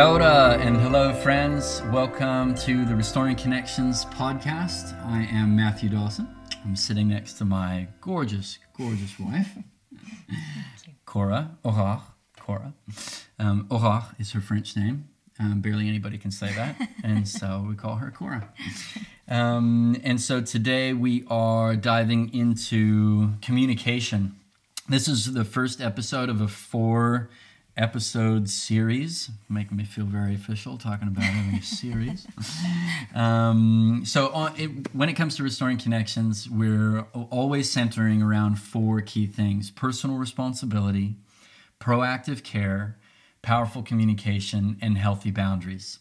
Kia ora and hello, friends. Welcome to the Restoring Connections podcast. I am Matthew Dawson. I'm sitting next to my gorgeous, gorgeous wife, Cora Orach. Cora. Um, is her French name. Um, barely anybody can say that, and so we call her Cora. Um, and so today we are diving into communication. This is the first episode of a four episode series, making me feel very official talking about having a series. Um, so, on, it, when it comes to restoring connections, we're always centering around four key things personal responsibility, proactive care, powerful communication, and healthy boundaries.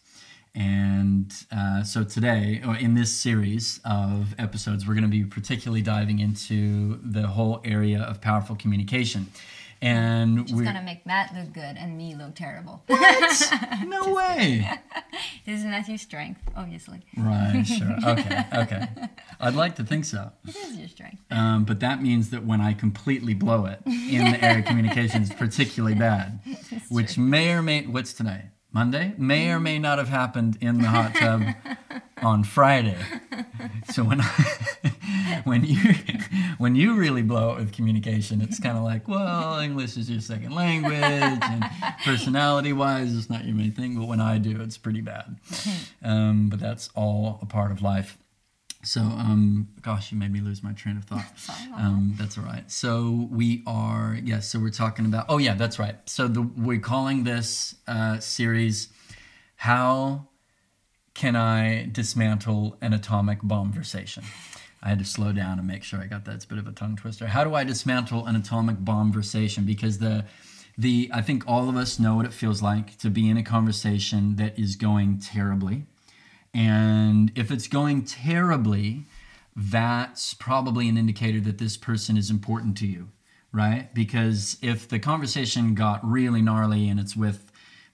And uh, so today, or in this series of episodes, we're going to be particularly diving into the whole area of powerful communication. And Just we're gonna make Matt look good and me look terrible. what? No way. this is Matthew's strength, obviously. Right. Sure. Okay. Okay. I'd like to think so. It is your strength. Um, but that means that when I completely blow it in the area of communications, particularly bad, which may or may what's today? Monday may or may not have happened in the hot tub on Friday. So when I, when you when you really blow it with communication, it's kind of like, well, English is your second language, and personality wise, it's not your main thing. But when I do, it's pretty bad. Um, but that's all a part of life. So, um, gosh, you made me lose my train of thought. Um, that's all right. So we are, yes. so we're talking about. Oh yeah, that's right. So the, we're calling this uh, series "How Can I Dismantle an Atomic Bombversation." I had to slow down and make sure I got that. It's a bit of a tongue twister. How do I dismantle an atomic bombversation? Because the the I think all of us know what it feels like to be in a conversation that is going terribly. And if it's going terribly, that's probably an indicator that this person is important to you, right? Because if the conversation got really gnarly and it's with,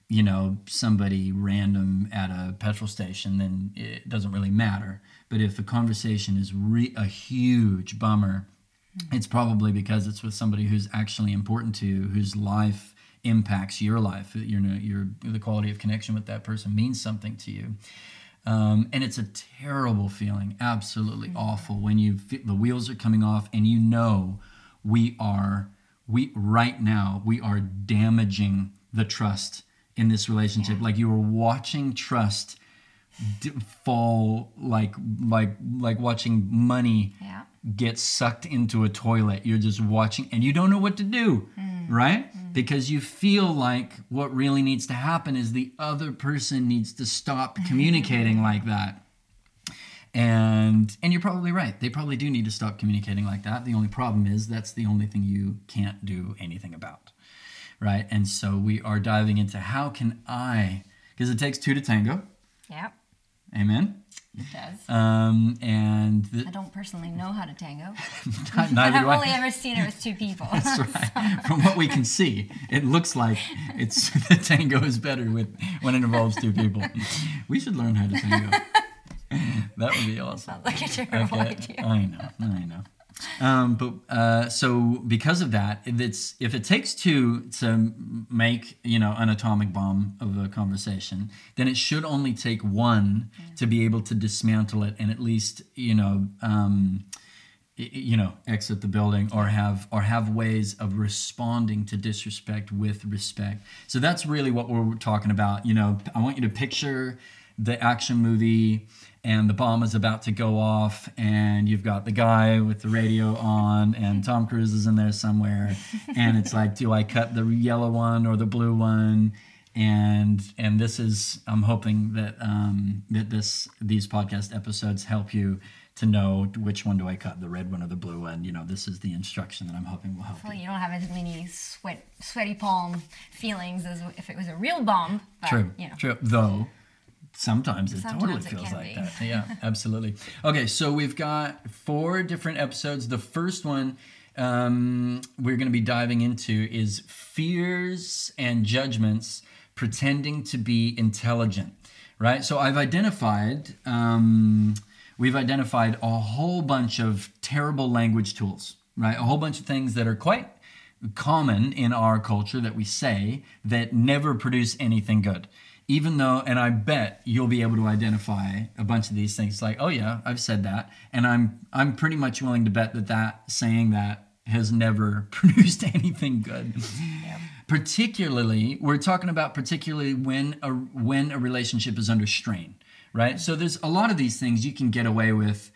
you know, somebody random at a petrol station, then it doesn't really matter. But if the conversation is re- a huge bummer, mm-hmm. it's probably because it's with somebody who's actually important to you, whose life impacts your life. You know, your the quality of connection with that person means something to you. Um, and it's a terrible feeling, absolutely mm-hmm. awful when you fe- the wheels are coming off and you know we are we right now we are damaging the trust in this relationship. Like you are watching trust d- fall like like like watching money Yeah. get sucked into a toilet. You're just watching and you don't know what to do, mm. right? Mm. Because you feel like what really needs to happen is the other person needs to stop communicating like that. And and you're probably right. They probably do need to stop communicating like that. The only problem is that's the only thing you can't do anything about. Right? And so we are diving into how can I because it takes two to tango. Yep, Amen. Does. Um, and the, I don't personally know how to tango. neither I've do I. only ever seen it with two people. That's right. From what we can see, it looks like it's the tango is better with when it involves two people. We should learn how to tango. That would be awesome. Sounds like a terrible Okay, idea. I know, I know. Um, but uh, so because of that, if it's if it takes two to make you know an atomic bomb of a conversation, then it should only take one to be able to dismantle it and at least you know um, you know exit the building or have or have ways of responding to disrespect with respect. So that's really what we're talking about. You know, I want you to picture the action movie and the bomb is about to go off and you've got the guy with the radio on and Tom Cruise is in there somewhere and it's like do I cut the yellow one or the blue one and and this is I'm hoping that um, that this these podcast episodes help you to know which one do I cut the red one or the blue one you know this is the instruction that I'm hoping will help Well, you you don't have as many sweat, sweaty palm feelings as if it was a real bomb. But, True. You know, True. Though sometimes it totally it feels like be. that. Yeah, absolutely. Okay, so we've got four different episodes. The first one um, we're going to be diving into is fears and judgments pretending to be intelligent. Right. So I've identified. Um, we've identified a whole bunch of terrible language tools. Right. A whole bunch of things that are quite common in our culture that we say that never produce anything good. Even though and i bet you'll be able to identify a bunch of these things like oh yeah i've said that. And i'm i'm pretty much willing to bet that that saying that has never produced anything good. Particularly we're talking about particularly when a when a relationship is under strain right? So there's a lot of these things you can get away with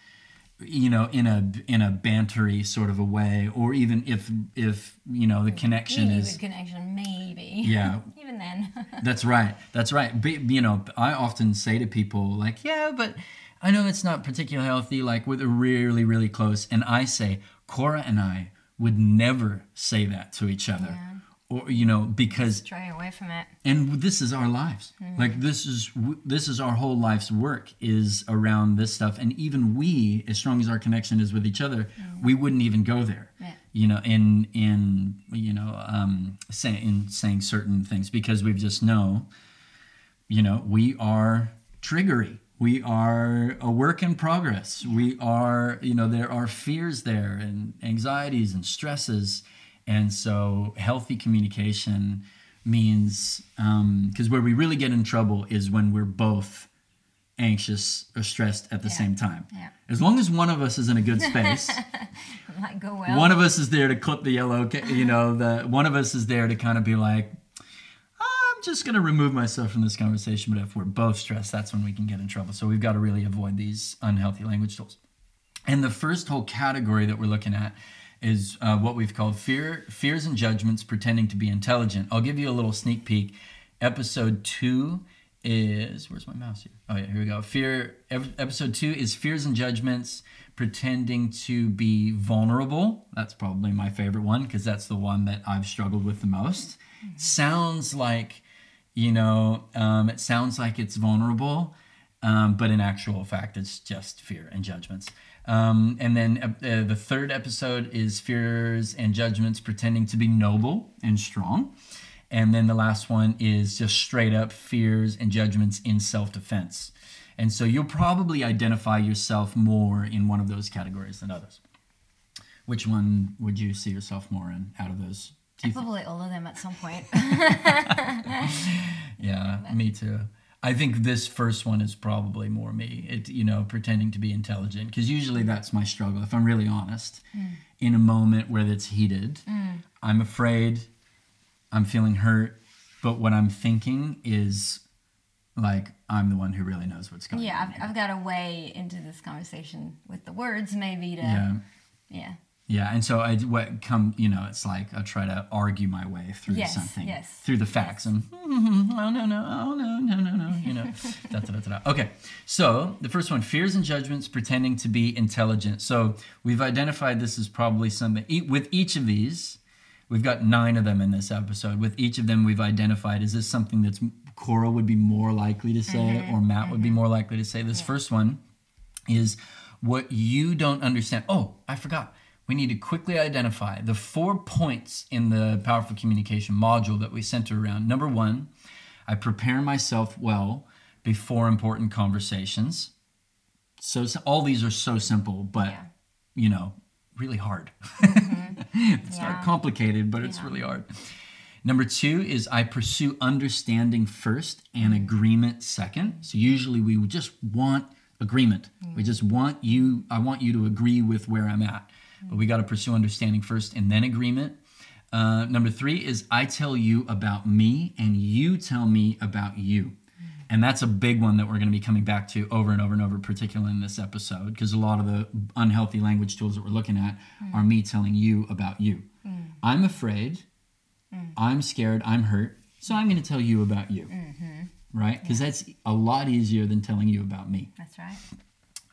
you know in a in a bantery sort of a way or even if if you know the connection Really is connection, maybe. Yeah. Even then. that's right that's right but, you know i often say to people like yeah but i know it's not particularly healthy like we're really really close and i say cora and i would never say that to each other Yeah. Or you know because Stray away from it. and this is our lives. Like this is this is our whole life's work is around this stuff. And even we as strong as our connection is with each other we wouldn't even go there Yeah. you know in in you know um say, in saying certain things because we just know you know we are triggery. We are a work in progress. We are you know there are fears there and anxieties and stresses and so healthy communication means um, because where we really get in trouble is when we're both anxious or stressed at the Yeah. same time Yeah. as long as one of us is in a good space Might go well. one of us is there to clip the yellow you know the one of us is there to kind of be like i'm just going to remove myself from this conversation but if we're both stressed that's when we can get in trouble so we've got to really avoid these unhealthy language tools and the first whole category that we're looking at is uh, what we've called fear fears and judgments pretending to be intelligent. I'll give you a little sneak peek. Episode two is where's my mouse here? Oh yeah here we go. Fear episode two is fears and judgments pretending to be vulnerable. That's probably my favorite one because that's the one that i've struggled with the most. Sounds like you know um, it sounds like it's vulnerable um, but in actual fact it's just fear and judgments um, and then uh, uh, the third episode is fears and judgments pretending to be noble and strong and then the last one is just straight up fears and judgments in self-defense and so you'll probably identify yourself more in one of those categories than others which one would you see yourself more in out of those? Probably all of them at some point. Yeah, me too. I think this first one is probably more me. It you know pretending to be intelligent because usually that's my struggle. If I'm really honest, mm. in a moment where it's heated, mm. I'm afraid, I'm feeling hurt, but what I'm thinking is like I'm the one who really knows what's going yeah, on. I've, I've got a way into this conversation with the words, maybe to. yeah. Yeah. Yeah, and so I what come you know it's like I try to argue my way through Yes, something yes, through the facts. And mm-hmm, oh no no oh no no no no you know. Da, da, da, okay so the first one fears and judgments pretending to be intelligent. So we've identified this as probably something with each of these we've got nine of them in this episode. With each of them we've identified is this something that's Cora would be more likely to say mm-hmm, or Matt would be mm-hmm. more likely to say? This first one is what you don't understand. Oh, I forgot. We need to quickly identify the four points in the powerful communication module that we center around. Number one, I prepare myself well before important conversations. So, so all these are so simple, but Yeah. you know, really hard. Mm-hmm. it's Yeah. not complicated, but it's Yeah. really hard. Number two is I pursue understanding first and mm-hmm. agreement second. So usually we just want agreement. We mm-hmm. just want you, I want you to agree with where I'm at. But we got to pursue understanding first and then agreement. Uh, number three is I tell you about me and you tell me about you. Mm-hmm. And that's a big one that we're going to be coming back to over and over and over, particularly in this episode, because a lot of the unhealthy language tools that we're looking at mm. are me telling you about you. Mm. I'm afraid, mm. I'm scared, I'm hurt, so I'm going to tell you about you. Mm-hmm. Right? Because that's a lot easier than telling you about me. That's right.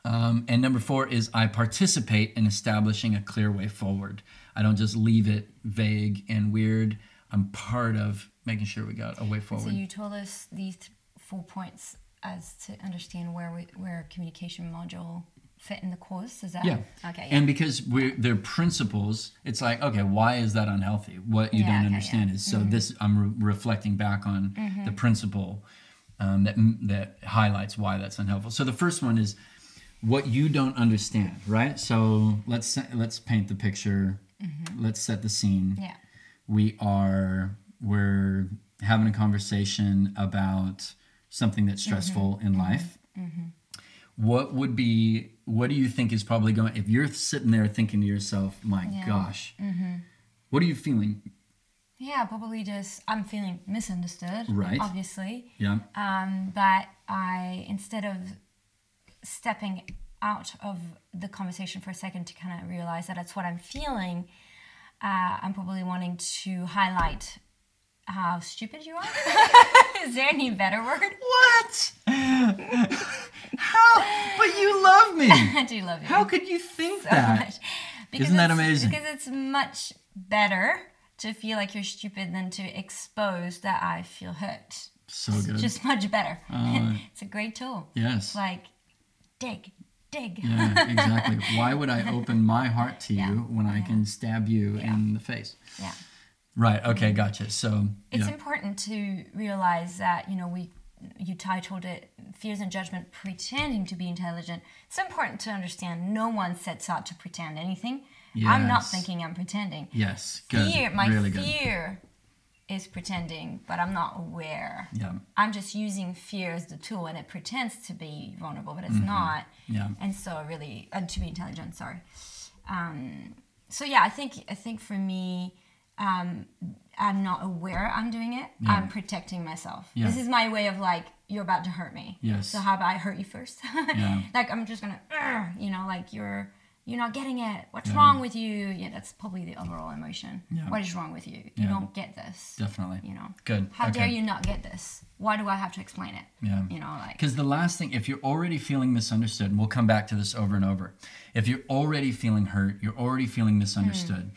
Um, and number four is I participate in establishing a clear way forward. I don't just leave it vague and weird. I'm part of making sure we got a way forward. So you told us these four points as to understand where we where communication module fit in the course. Is that Yeah. Okay. Yeah. And because we're they're principles, it's like, okay, why is that unhealthy? What you Yeah, don't okay, understand yeah. is so this I'm re- reflecting back on the principle um, that that highlights why that's unhelpful. So the first one is what you don't understand, right? So let's let's paint the picture. Let's set the scene. yeah. We are we're having a conversation about something that's stressful Mm-hmm. in life. What would be, what do you think is probably going, if you're sitting there thinking to yourself, my Yeah. gosh, Mm-hmm. what are you feeling? Yeah, probably just I'm feeling misunderstood. Right. Obviously. Yeah. Um, but I instead of stepping out of the conversation for a second to kind of realize that that's what I'm feeling, uh, I'm probably wanting to highlight how stupid you are. Is there any better word? What? How? But you love me. I do love you. How could you think so that? much. Because Isn't that it's- amazing? Because it's much better to feel like you're stupid than to expose that I feel hurt. So good. Just much better. Oh. it's a great tool. yes. Like dig, dig. Yeah, exactly. Why would I open my heart to you Yeah. when I can stab you in the face? Yeah. Right. Okay. Gotcha. So It's yeah. important to realize that, you know, we you titled it Fears and Judgment Pretending to be Intelligent. It's important to understand no one sets out to pretend anything. I'm not thinking I'm pretending. yes. Good. Fear, my really fear is pretending, but I'm not aware. Yeah. I'm just using fear as the tool, and it pretends to be vulnerable, but it's Mm-hmm. not. Yeah. And so, really, uh, to be intelligent. Sorry. Um, so yeah, I think I think for me, um, I'm not aware I'm doing it. Yeah. I'm protecting myself. Yeah. This is my way of like, you're about to hurt me. Yes. So how about I hurt you first? Yeah. like I'm just gonna, you know, like you're you're not getting it. What's Yeah. wrong with you? Yeah, that's probably the overall emotion. Yeah. What is wrong with you? You Yeah. don't get this. Definitely. You know. Good. How okay. dare you not get this? Why do I have to explain it? Yeah. You know, like Because the last thing, if you're already feeling misunderstood, and we'll come back to this over and over, if you're already feeling hurt, you're already feeling hmm. misunderstood,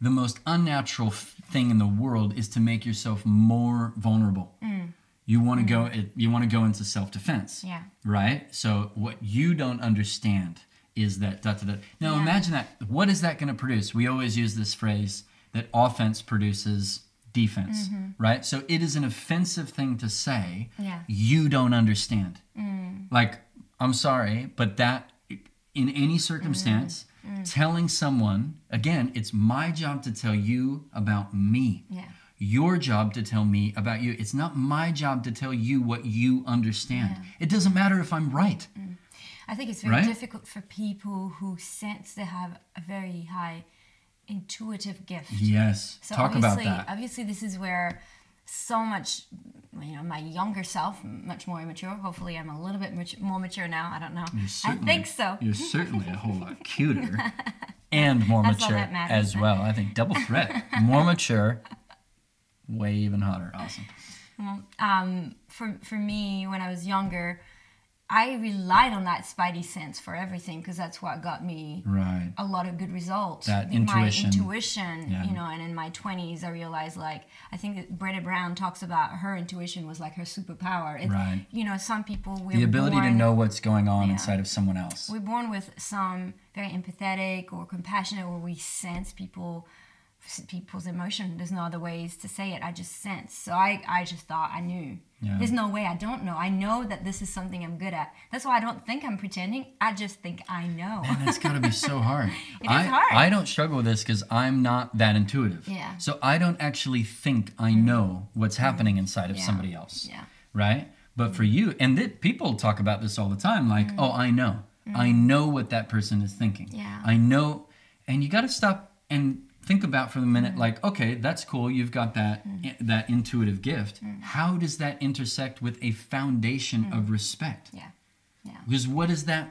the most unnatural f- thing in the world is to make yourself more vulnerable. Hmm. You want to hmm. go. You want to go into self-defense. Yeah. Right. So what you don't understand is that da da da. Now Yeah. imagine that. What is that going to produce? We always use this phrase that offense produces defense. Right. So it is an offensive thing to say. Yeah. You don't understand. Mm. Like, I'm sorry, but that, in any circumstance, Mm. telling someone, again, it's my job to tell you about me. yeah. Your job to tell me about you. It's not my job to tell you what you understand. It doesn't matter if I'm right. I think it's very Right? difficult for people who sense they have a very high intuitive gift. Yes. So Talk about that. Obviously, this is where so much, you know, my younger self, much more immature. Hopefully, I'm a little bit mat- more mature now. I don't know. I think so. You're certainly a whole lot cuter and more That's mature matters, as well. I think double threat. More mature, way even hotter. Awesome. Well, um, for for me when I was younger, I relied on that spidey sense for everything because that's what got me Right. a lot of good results. That I think intuition. My intuition, Yeah. you know, and in my twenties, I realized like I think that Brene Brown talks about her intuition was like her superpower. It, Right. You know, some people we're The ability to know what's going on Yeah. inside of someone else. we're born with some very empathetic or compassionate where we sense people people's emotion there's no other ways to say it i just sense so i i just thought i knew Yeah. there's no way i don't know i know that this is something i'm good at that's why i don't think i'm pretending i just think i know Man, that's got to be so hard. It is I, hard. I don't struggle with this because I'm not that intuitive. Yeah. Mm. So I don't actually think I know what's happening inside of Yeah. somebody else. yeah Right? But for you, and that people talk about this all the time like, oh, I know. I know what that person is thinking. Mm. Yeah. I know. And you got to stop and think about for the minute Mm. like, okay, that's cool. You've got that that intuitive gift. Mm. How does that intersect with a foundation of respect? yeah yeah Because what is that?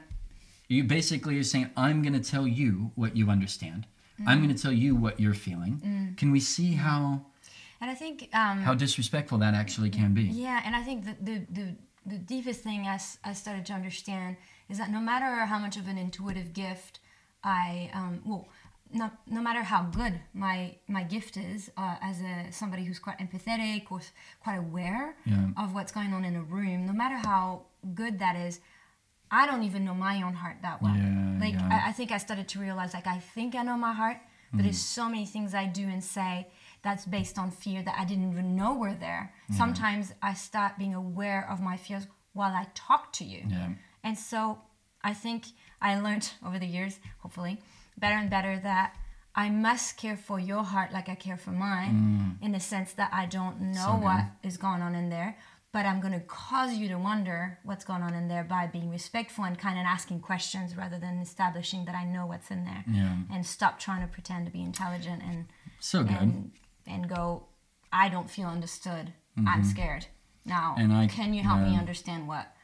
You basically are saying, I'm going to tell you what you understand. I'm going to tell you what you're feeling. Can we see how and i think um how disrespectful that actually can be? Yeah, and I think the the, the, the deepest thing I, I started to understand is that no matter how much of an intuitive gift I, um, well, no, no matter how good my my gift is uh, as a somebody who's quite empathetic or quite aware Yeah. of what's going on in a room, no matter how good that is, I don't even know my own heart that well. Yeah, like yeah. I, I think I started to realize like I think I know my heart, but there's Mm. so many things I do and say that's based on fear that I didn't even know were there. Sometimes I start being aware of my fears while I talk to you. And so I think I learned over the years, hopefully, better and better that I must care for your heart like I care for mine, in the sense that I don't know Mm. So what is going on in there, but I'm going to cause you to wonder what's going on in there by being respectful and kind of asking questions rather than establishing that I know what's in there. Yeah. And stop trying to pretend to be intelligent and So good. and and go, I don't feel understood. I'm scared. Now, Mm-hmm. And I- can you help me understand what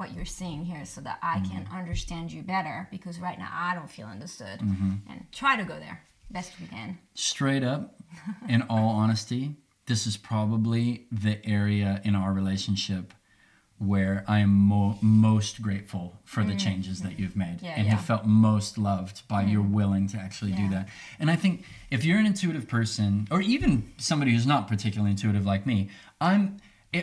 what you're seeing here so that I can Mm-hmm. understand you better? Because right now I don't feel understood. Mm-hmm. And try to go there best we can. Straight up, in all honesty, this is probably the area in our relationship where I am mo- most grateful for the changes that you've made Mm-hmm. Yeah, and yeah. have felt most loved by your willing to actually do that. And I think if you're an intuitive person, or even somebody who's not particularly intuitive like me, I'm.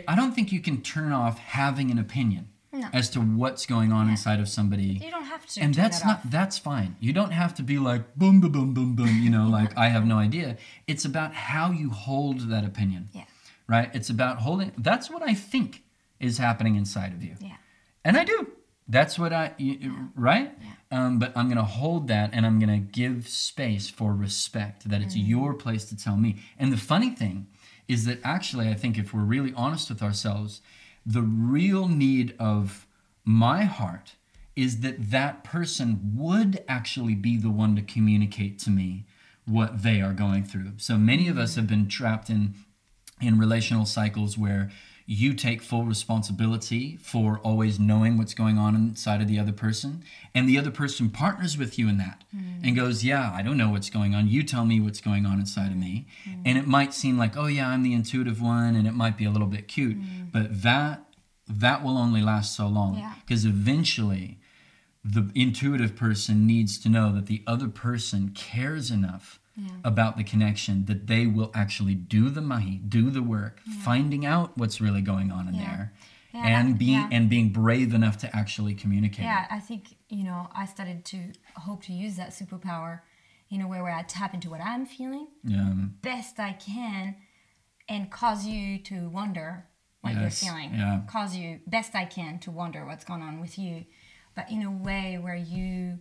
I don't think you can turn off having an opinion No. as to what's going on inside of somebody You don't have to. and that's it not off. that's fine you don't have to be like boom boom boom boom boom you know like i have no idea it's about how you hold that opinion Yeah. right it's about holding that's what i think is happening inside of you Yeah. and i do that's what i y- right um, but i'm going to hold that and i'm going to give space for respect that it's Mm-hmm. your place to tell me and the funny thing is that actually i think if we're really honest with ourselves the real need of my heart is that that person would actually be the one to communicate to me what they are going through. So many of us have been trapped in in relational cycles where you take full responsibility for always knowing what's going on inside of the other person and the other person partners with you in that mm. and goes yeah i don't know what's going on. You tell me what's going on inside of me. Mm. And it might seem like oh yeah i'm the intuitive one and it might be a little bit cute mm. but that that will only last so long Yeah. because eventually the intuitive person needs to know that the other person cares enough about the connection that they will actually do the mahi, do the work, finding out what's really going on in Yeah. there, Yeah, and being yeah. and being brave enough to actually communicate. Yeah. I think, you know, I started to hope to use that superpower in a way where I tap into what I'm feeling Yeah. best I can and cause you to wonder what Yes, you're feeling. yeah. Cause you best I can to wonder what's going on with you, but in a way where you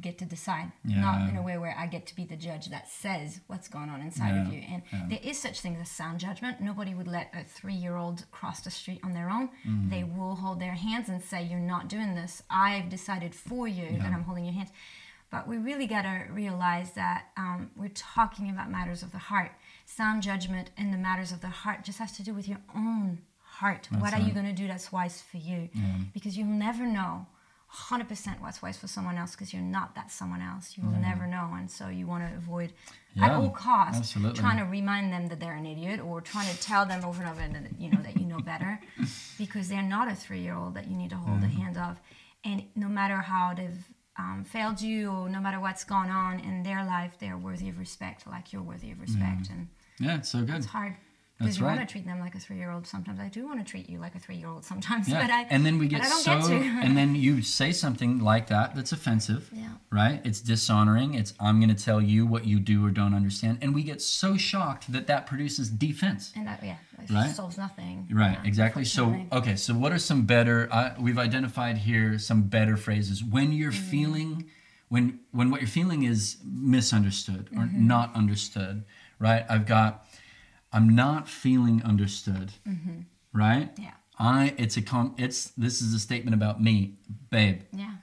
get to decide, not in a way where I get to be the judge that says what's going on inside of you. And there is such thing as sound judgment. Nobody would let a three-year-old cross the street on their own. Mm-hmm. They will hold their hands and say, "You're not doing this. I've decided for you that I'm holding your hands." But we really got to realize that um, we're talking about matters of the heart. Sound judgment in the matters of the heart just has to do with your own heart. what are you going to do that's wise for you? Because you'll never know 100% what's wise for someone else because you're not that someone else. You will never know. And so you want to avoid at all costs absolutely. trying to remind them that they're an idiot or trying to tell them over and over that you know that you know better because they're not a three-year-old that you need to hold the hand of. And no matter how they've um, failed you or no matter what's gone on in their life, they're worthy of respect like you're worthy of respect. And Yeah, it's so good. it's hard. Because you want to treat them like a three-year-old. Sometimes I do want to treat you like a three-year-old. Sometimes, Yeah. but I and then we get so get and then you say something like that that's offensive. Yeah. Right? It's dishonoring. It's I'm going to tell you what you do or don't understand and we get so shocked that that produces defense. and that yeah, it Right? solves nothing. Right, Yeah, exactly. So, okay, so what are some better? Uh, we've identified here some better phrases when you're Mm-hmm. feeling, when when what you're feeling is misunderstood or Mm-hmm. not understood. Right. I've got. I'm not feeling understood. Right. Mm-hmm. Yeah. I. It's a. Con, it's. This is a statement about me, babe. yeah,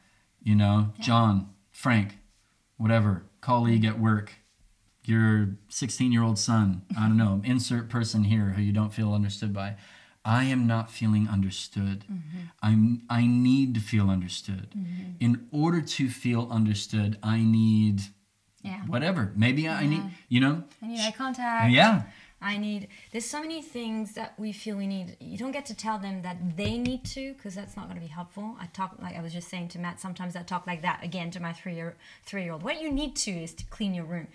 You know, John, Frank, whatever, colleague at work, your 16 year old son, I don't know, insert person here who you don't feel understood by. I am not feeling understood. I'm, I need to feel understood. In order to feel understood, I need yeah. whatever. Maybe I need, you know? I need eye contact. Yeah. I need. There's so many things that we feel we need. You don't get to tell them that they need to, because that's not going to be helpful. I talk like I was just saying to Matt. Sometimes I talk like that again to my three year three year old. What you need to is to clean your room.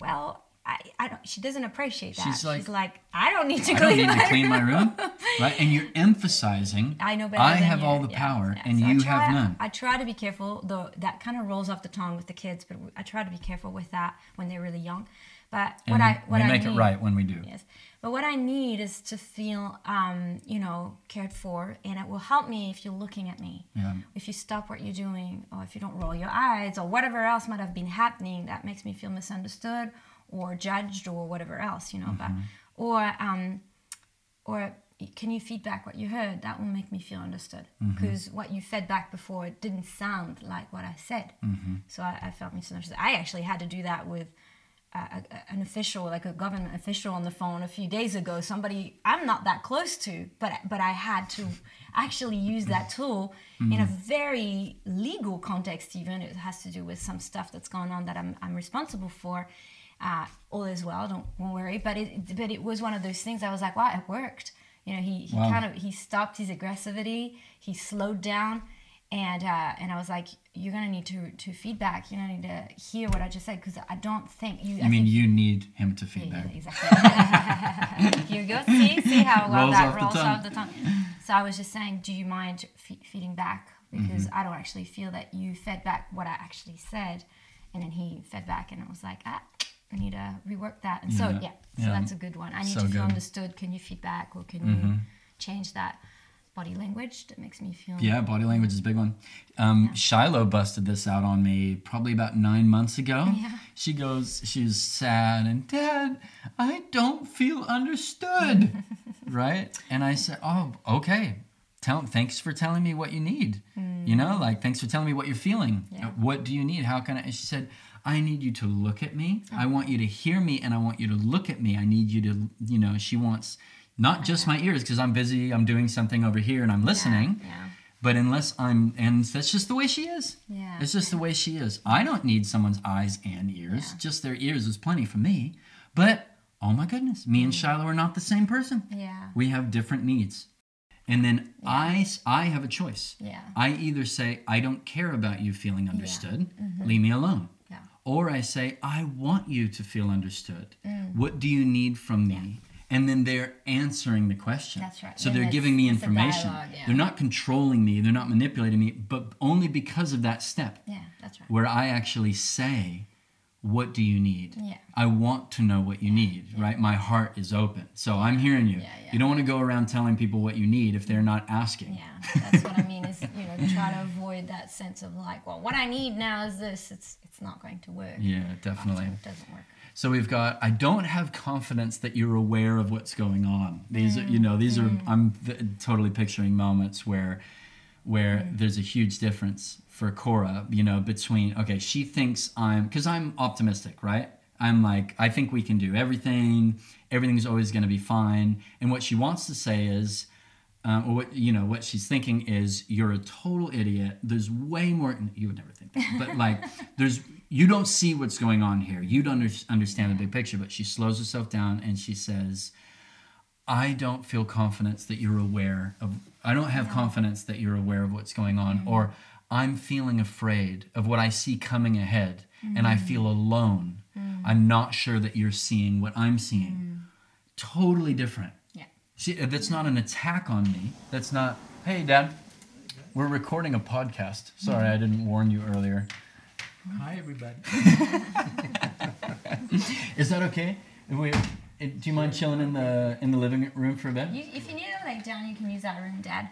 Well, I, I don't. She doesn't appreciate that. She's like, She's like, I don't need to I clean don't need my to clean room. my room. Right? And you're emphasizing I know better. I have you. all the Yeah, power yeah. and So you try- have none. I try to be careful, though that kind of rolls off the tongue with the kids, but I try to be careful with that when they're really young. But what And I what we I make need, it right when we do. Yes, but what I need is to feel, um, you know, cared for, and it will help me if you're looking at me. Yeah. If you stop what you're doing, or if you don't roll your eyes, or whatever else might have been happening that makes me feel misunderstood or judged or whatever else, you know. But Mm-hmm. or um, or can you feedback what you heard? That will make me feel understood. Mm-hmm. Because what you fed back before it didn't sound like what I said. Mm-hmm. So I, I felt misunderstood. I actually had to do that with a, an official, like a government official on the phone a few days ago. Somebody I'm not that close to, but but I had to actually use that tool in a Mm-hmm. very legal context. Even it has to do with some stuff that's going on that I'm I'm responsible for. Uh, all is well, don't, don't worry. But it but it was one of those things. I was like, wow, it worked. You know, he, he Wow. kind of he stopped his aggressivity. He slowed down, and uh, and I was like, you're gonna need to to feedback. You're gonna need to hear what I just said because I don't think you. I mean, you need him to Yeah, feedback. exactly. Here you go. See, see how well Rolls that off rolls tongue. off the tongue. So I was just saying, do you mind fe- feeding back? Because Mm-hmm. I don't actually feel that you fed back what I actually said, and then he fed back, and it was like, ah, I need to rework that. And so Yeah. yeah, so Yeah. that's a good one. I need So to feel good. Mm-hmm. understood. Can you feedback, or can you change that body language that makes me feel? Yeah, body language is a big one. Um, Shiloh busted this out on me probably about nine months ago. Yeah. She goes, she's sad and Dad, I don't feel understood, right? And I said, Oh, okay. Tell, thanks for telling me what you need. You know, like thanks for telling me what you're feeling. Yeah. Uh, What do you need? How can I? And she said, I need you to look at me. I want you to hear me, and I want you to look at me. I need you to, you know, she wants not just my ears because I'm busy. I'm doing something over here and I'm listening. Yeah. But unless I'm, and that's just the way she is. Yeah. It's just the way she is. I don't need someone's eyes and ears. Yeah. Just their ears is plenty for me. But oh my goodness, me and Shiloh are not the same person. Yeah. We have different needs. And then I, I have a choice. Yeah. I either say, I don't care about you feeling understood, Mm-hmm. leave me alone. Yeah. Or I say, I want you to feel understood. Mm. What do you need from me? And then they're answering the question. That's right. So Then they're giving me information. dialogue, yeah. They're not controlling me, they're not manipulating me, but only because of that step Yeah. That's right. where I actually say, What do you need? Yeah. I want to know what you need, right? My heart is open. So I'm hearing you. Yeah, yeah. You don't want to go around telling people what you need if they're not asking. Yeah, that's what I mean. Is you know try to avoid that sense of like, well, what I need now is this. It's it's not going to work. Yeah, definitely. It doesn't work. So we've got I don't have confidence that you're aware of what's going on. These are you know, these are mm. I'm th- totally picturing moments where where mm. there's a huge difference for Cora, you know, between okay, she thinks I'm cuz I'm optimistic, right? I'm like I think we can do everything. Everything's always going to be fine. And what she wants to say is um, or what you know what she's thinking is you're a total idiot there's way more you would never think that but like there's you don't see what's going on here. You don't under, understand the big picture but she slows herself down and she says i don't feel confidence that you're aware of i don't have confidence that you're aware of what's going on mm-hmm. or i'm feeling afraid of what i see coming ahead and i mm-hmm. feel alone. Mm. I'm not sure that you're seeing what i'm seeing. Mm. Totally different. Yeah. See, uh, that's not an attack on me. That's not, hey, Dad, we're recording a podcast. Sorry, mm. I didn't warn you earlier. Hi, everybody. Is that okay? We, eh, do you mind chilling in the in the living room for a bit? You, if you need to lay down, you can use that room, Dad.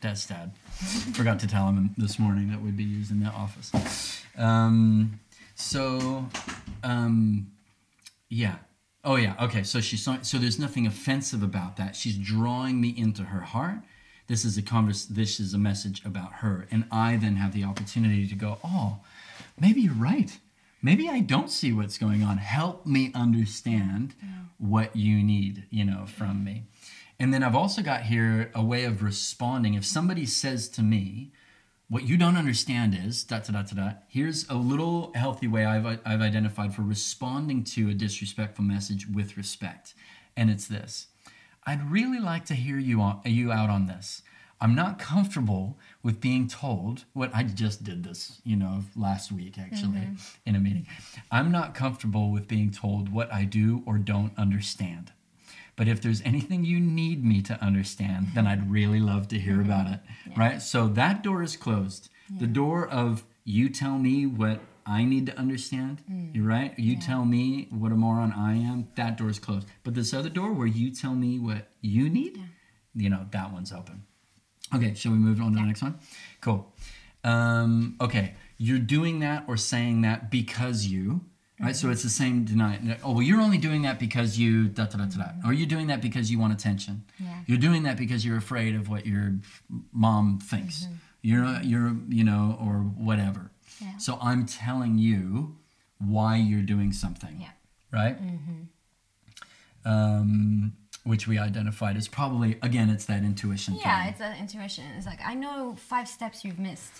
That's Dad. Forgot to tell him this morning that we'd be using the office. Um, so, um, yeah. Oh yeah. Okay. So she's so there's nothing offensive about that. She's drawing me into her heart. This is a converse. This is a message about her, and I then have the opportunity to go. Oh, maybe you're right. Maybe I don't see what's going on. Help me understand what you need. You know, from me. And then I've also got here a way of responding. If somebody says to me, what you don't understand is dot dot dot. dot. Here's a little healthy way I've I've identified for responding to a disrespectful message with respect, and it's this: I'd really like to hear you on you out on this. I'm not comfortable with being told what I just did this, you know, last week actually mm-hmm. in a meeting. I'm not comfortable with being told what I do or don't understand. But if there's anything you need me to understand, then I'd really love to hear about mm-hmm. it. Right? So that door is closed. The door of you tell me what I need to understand, mm. you're right? You tell me what a moron I am, that door is closed. But this other door where you tell me what you need, you know, that one's open. Okay, shall we move on to the next one? Cool. Um, okay, you're doing that or saying that because you, Right, so mm-hmm. it's the same deny. Oh, well, you're only doing that because you da da da da, da. Mm-hmm. or you're doing that because you want attention. Yeah. You're doing that because you're afraid of what your mom thinks. Mm-hmm. You're, you're, you know, or whatever. Yeah. So I'm telling you why you're doing something. Yeah. Right. Um, which we identified as probably again, it's that intuition. Yeah, thing. it's that intuition. It's like I know five steps you've missed,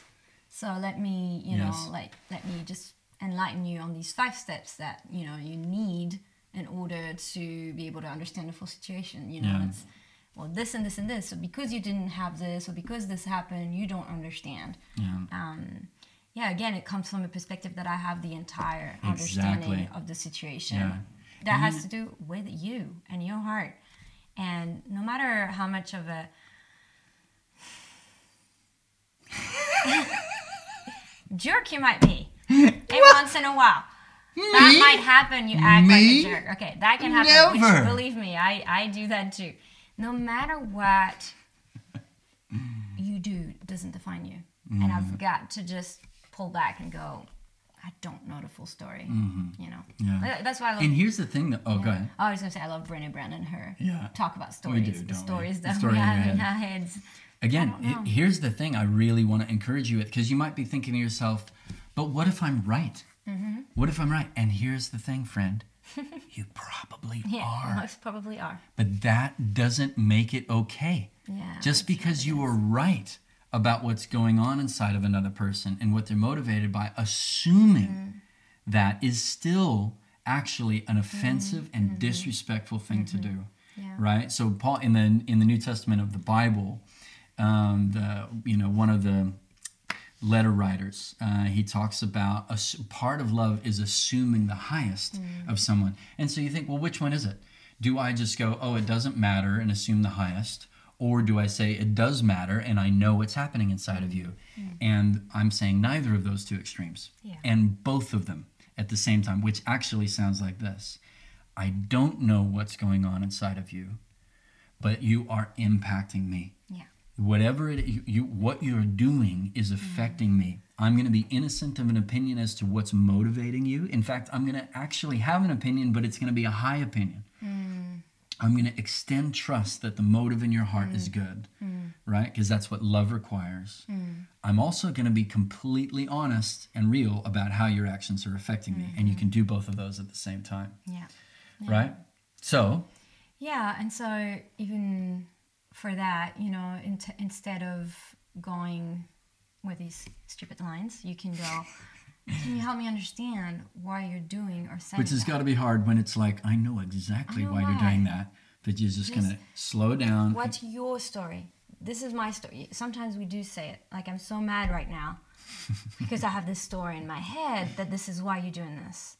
so let me, you Yes. know, like let me just enlighten you on these five steps that you know you need in order to be able to understand the full situation. You know, Yeah. it's well this and this and this. So because you didn't have this, or because this happened, you don't understand. Yeah. Um, yeah, again, it comes from a perspective that I have the entire Exactly. understanding of the situation. Yeah. That has to do with you and your heart. And no matter how much of a jerk you might be, every once in a while, that might happen. You act Me? like a jerk. Okay, that can happen. Never. Which, believe me, I, I do that too. No matter what you do doesn't define you. And Mm-hmm. I've got to just pull back and go, I don't know the full story. You know? Mm-hmm. Yeah. That's why I love. And here's the thing that oh, go ahead. I was going to say, I love Brené Brown and her Yeah. talk about We stories. do, the don't we? stories The that story we have in head. our heads. Again, I don't know. he- here's the thing I really want to encourage you with because you might be thinking to yourself, but what if I'm right? Mm-hmm. What if I'm right? And here's the thing, friend. you probably Yeah, are. most probably are. But that doesn't make it okay. Yeah. Just because you are right about what's going on inside of another person and what they're motivated by, assuming mm-hmm. that is still actually an mm-hmm. offensive and mm-hmm. disrespectful thing to do. Yeah. Right? So Paul in the in the New Testament of the Bible, um, the you know one of the letter writers, uh, he talks about a part of love is assuming the highest mm. of someone. And so you think, well, which one is it? Do I just go, oh, it doesn't matter and assume the highest? Or do I say it does matter and I know what's happening inside of you? Mm. And I'm saying neither of those two extremes. Yeah. And both of them at the same time, which actually sounds like this I don't know what's going on inside of you, but you are impacting me Yeah. whatever it you, you what you're doing is mm. affecting me i'm going to be innocent of an opinion as to what's motivating you in fact i'm going to actually have an opinion but it's going to be a high opinion mm. I'm going to extend trust that the motive in your heart is mm. good mm. right? Because that's what love requires. Mm. I'm also going to be completely honest and real about how your actions are affecting me and you mm-hmm. can do both of those at the same time. Yeah. right? So Yeah, and so even for that, you know, in instead of going with these stupid lines, you can go, can you help me understand why you're doing or saying Which has got to be hard when it's like, I know exactly I know why, you're doing that, but you're just, going to slow down. What's your story? This is my story. Sometimes we do say it, like I'm so mad right now because I have this story in my head that this is why you're doing this.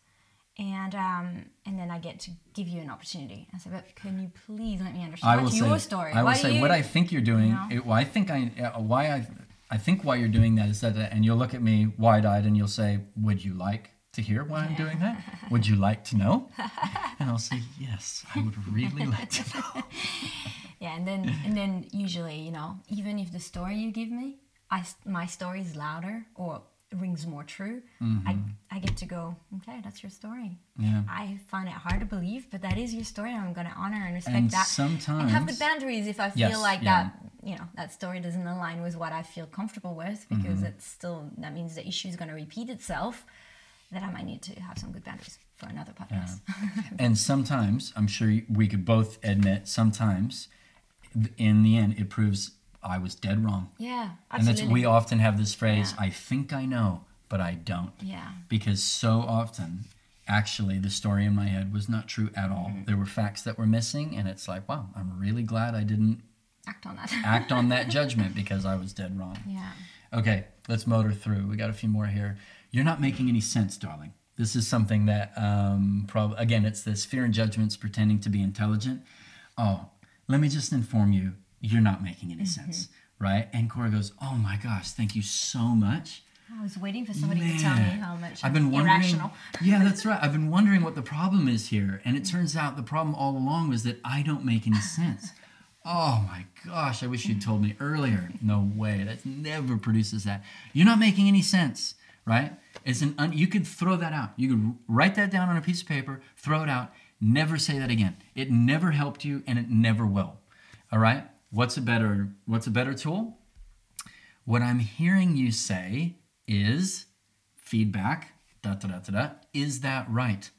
And um, and then I get to give you an opportunity. I say, but can you please let me understand I will what's say, your story? I will Why say you- what I think you're doing. know? It, well, I think I, uh, why I, I think why you're doing that is that, and you'll look at me wide-eyed and you'll say, would you like to hear why I'm doing that? Would you like to know? And I'll say, yes, I would really like to know. Yeah, and then and then usually, you know, even if the story you give me, I my story is louder or rings more true, I I get to go, okay, that's your story. Mm-hmm. Yeah. I find it hard to believe, but that is your story, and I'm going to honor and respect And that. and have the boundaries if I feel Yes, like yeah. that, you know, that story doesn't align with what I feel comfortable with, Mm-hmm. because it's still that means the issue is going to repeat itself. That I might need to have some good boundaries for another podcast. And sometimes, I'm sure we could both admit, sometimes in the end, it proves I was dead wrong. yeah, absolutely. And that's we often have this phrase, Yeah. I think I know, but I don't. yeah, Because so often, actually, the story in my head was not true at all. Mm-hmm. There were facts that were missing, and it's like, wow, I'm really glad I didn't act on that. act on that judgment because I was dead wrong. yeah. Okay, let's motor through. We got a few more here. You're not making any sense, darling. This is something that, um, prob- again, it's this fear and judgments pretending to be intelligent. Oh, let me just inform you, you're not making any sense, right? And Cora goes, Oh my gosh, thank you so much. I was waiting for somebody to tell me Man, how much I've been wondering. irrational. Yeah, that's right. I've been wondering what the problem is here, and it turns out the problem all along was that I don't make any sense. Oh my gosh! I wish you'd told me earlier. No way. That never produces that. You're not making any sense, right? It's an un, you could throw that out. You could write that down on a piece of paper, throw it out, never say that again. It never helped you and it never will. All right? What's a better what's a better tool? What I'm hearing you say is feedback, da da da da da. Is that right?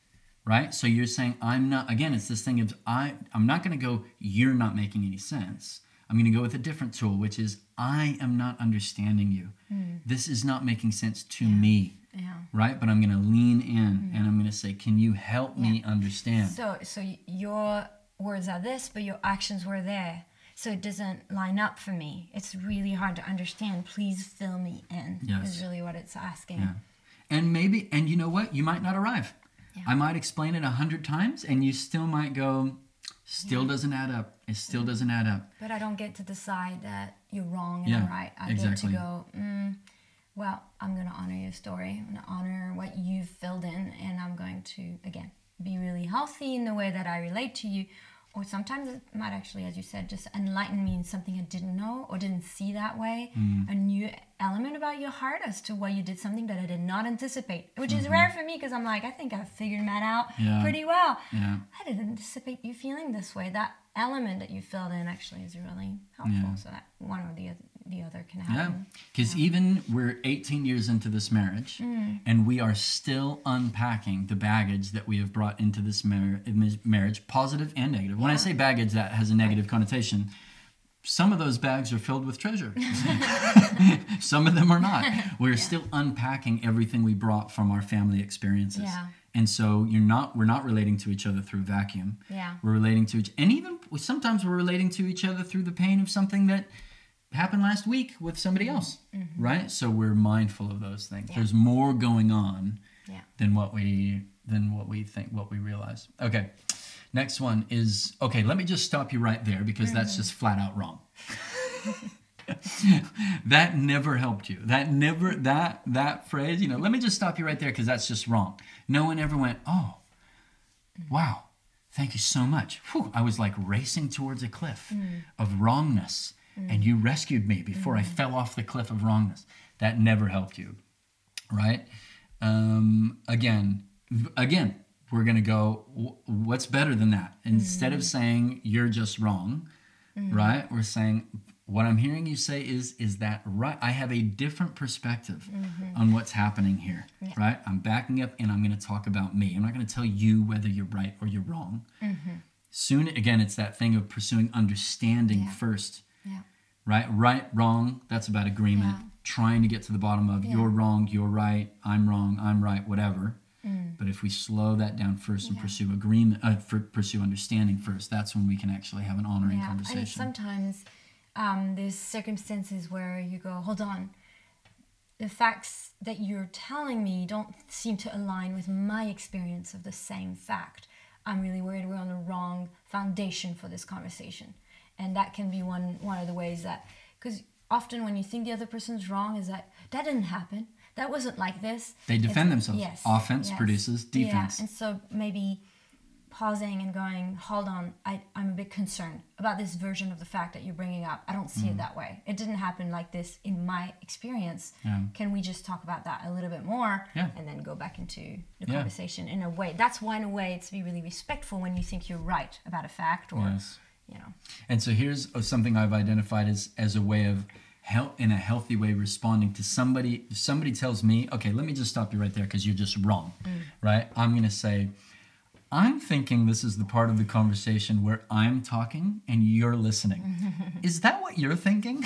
Right? So you're saying I'm not again, it's this thing of I I'm not gonna go, you're not making any sense. I'm going to go with a different tool, which is I am not understanding you. Mm. This is not making sense to me, Yeah. right? But I'm going to lean in mm-hmm. and I'm going to say, Can you help me understand? So, so your words are this, but your actions were there. So it doesn't line up for me. It's really hard to understand. Please fill me in. Yes. Is really what it's asking. Yeah. And maybe, and you know what? You might not arrive. Yeah. I might explain it a hundred times and you still might go, Still doesn't add up. It still doesn't add up. But I don't get to decide that you're wrong and Yeah, I'm right. I exactly. get to go, mm, well, I'm going to honor your story. I'm going to honor what you've filled in. And I'm going to, again, be really healthy in the way that I relate to you. Or sometimes it might actually, as you said, just enlighten me in something I didn't know or didn't see that way. Mm. A new element about your heart as to why you did something that I did not anticipate, which is Mm-hmm. rare for me because I'm like, I think I've figured that out Yeah. pretty well. Yeah. I didn't anticipate you feeling this way. That element that you filled in actually is really helpful. Yeah. So that one or the other, the other can Yeah. happen. Because even we're 18 years into this marriage Mm. and we are still unpacking the baggage that we have brought into this mar- marriage, positive and negative. When I say baggage, that has a negative connotation. Some of those bags are filled with treasure. Some of them are not. We're still unpacking everything we brought from our family experiences. Yeah. And so you're not we're not relating to each other through vacuum. Yeah. We're relating to each and even sometimes we're relating to each other through the pain of something that happened last week with somebody else. Right? So we're mindful of those things. Mm-hmm. Yeah. There's more going on Yeah. than what we than what we think what we realize. Okay. Next one is okay, let me just stop you right there because that's Mm-hmm. just flat out wrong. that never helped you. That never that that phrase, you know, let me just stop you right there because that's just wrong. No one ever went, "Oh, wow, thank you so much." Whew, I was like racing towards a cliff of wrongness, and you rescued me before I mm. fell off the cliff of wrongness. That never helped you, right? Um, again, again, we're gonna go. "Wh- What's better than that? Instead of mm. saying you're just wrong, mm. right? We're saying what I'm hearing you say is is that right? I have a different perspective mm-hmm. on what's happening here, right? I'm backing up and I'm going to talk about me. I'm not going to tell you whether you're right or you're wrong. Mm-hmm. Soon again, it's that thing of pursuing understanding Yeah. first, Yeah. right? Right, wrong. That's about agreement. Yeah. Trying to get to the bottom of Yeah. you're wrong, you're right, I'm wrong, I'm right, whatever. But if we slow that down first and Mm. Yeah. pursue agreement, uh, for, pursue understanding first, that's when we can actually have an honoring Yeah. And conversation. sometimes um, there's circumstances where you go, hold on. The facts that you're telling me don't seem to align with my experience of the same fact. I'm really worried we're on the wrong foundation for this conversation. And that can be one one of the ways that because often when you think the other person's wrong is that that didn't happen. That wasn't like this. They defend It's- themselves. Yes. Offense yes. produces defense. Yeah. And so maybe pausing and going, hold on, I, I'm a bit concerned about this version of the fact that you're bringing up. I don't see Mm. it that way. It didn't happen like this in my experience. Yeah. Can we just talk about that a little bit more Yeah. and then go back into the conversation in a way? That's one way to be really respectful when you think you're right about a fact or, Yes. You know. And so here's something I've identified as as a way of hel- in a healthy way responding to somebody. If somebody tells me, okay, let me just stop you right there because you're just wrong, mm. right? I'm gonna say, I'm thinking this is the part of the conversation where I'm talking and you're listening. is that what you're thinking?